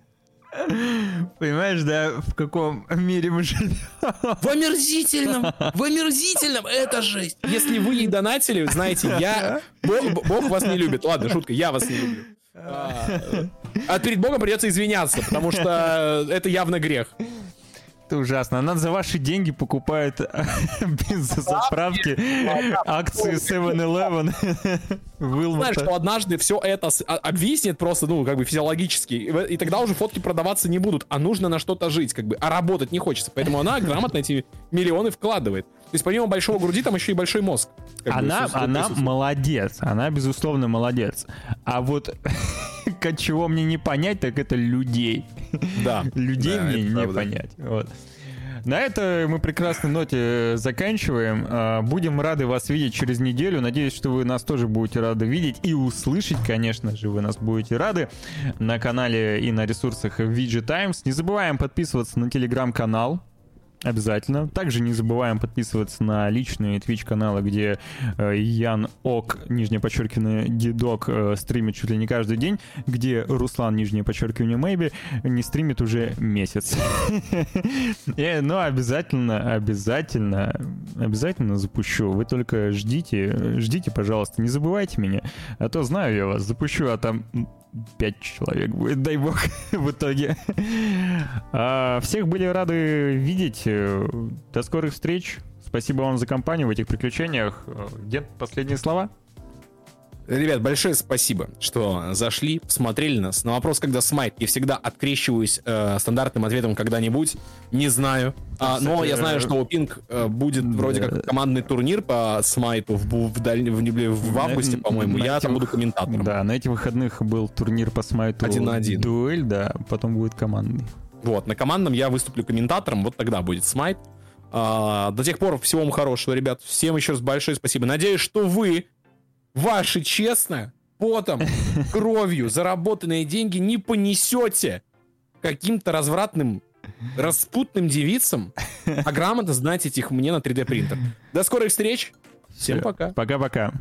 Понимаешь, да, в каком мире мы живем? В омерзительном, в омерзительном, это жесть. Если вы ей донатили, знаете, я... Бог, Бог вас не любит. Ладно, шутка, я вас не люблю. А, а перед Богом придется извиняться, потому что это явно грех. Это ужасно. Она за ваши деньги покупает *laughs* бензозаправки, акции 7-Eleven, *laughs* Знаешь, что однажды все это а- обвиснет просто, ну, как бы физиологически, и тогда уже фотки продаваться не будут, а нужно на что-то жить, как бы, а работать не хочется. Поэтому она грамотно эти миллионы вкладывает. То есть помимо большого груди там еще и большой мозг. как бы, Она, она молодец, она безусловно молодец. А вот *laughs* чего мне не понять, так это людей. Да. *laughs* Людей Да, мне не понять. Вот. На этой мы прекрасной ноте э, заканчиваем. А, Будем рады вас видеть через неделю. Надеюсь, что вы нас тоже будете рады видеть и услышать, конечно же, вы нас будете рады на канале и на ресурсах VG Times. Не забываем подписываться на телеграм-канал. Обязательно. Также не забываем подписываться на личные Twitch каналы, где э, Ян Ок, нижнее подчеркивание, Дидок э, стримит чуть ли не каждый день, где Руслан, нижнее подчеркивание, Мэйби, не стримит уже месяц. *laughs* Э, Но обязательно, обязательно, обязательно запущу. Вы только ждите, ждите, пожалуйста, не забывайте меня. А то знаю я вас, запущу, а там пять человек будет, дай бог, *laughs* в итоге. А, Всех были рады видеть. Э, До скорых встреч. Спасибо вам за компанию в этих приключениях. Э, Где последние слова? Ребят, большое спасибо, что зашли, посмотрели нас. На вопрос, когда смайт, я всегда открещиваюсь э, стандартным ответом когда-нибудь. Не знаю. А, но я знаю, что у Пинг э, будет вроде как командный турнир по смайту в, в, даль- в, не- в августе, по-моему. Я там буду комментатором. Да, на этих выходных был турнир по смайту Один на один. дуэль, да, потом будет командный. Вот, на командном я выступлю комментатором, вот тогда будет смайт. А, до тех пор всего вам хорошего, ребят. Всем еще раз большое спасибо. Надеюсь, что вы, ваши честно, потом, *laughs* кровью заработанные деньги не понесете каким-то развратным, распутным девицам, *laughs* а грамотно сдать их мне на 3D принтер. До скорых встреч. Всем пока. Пока-пока.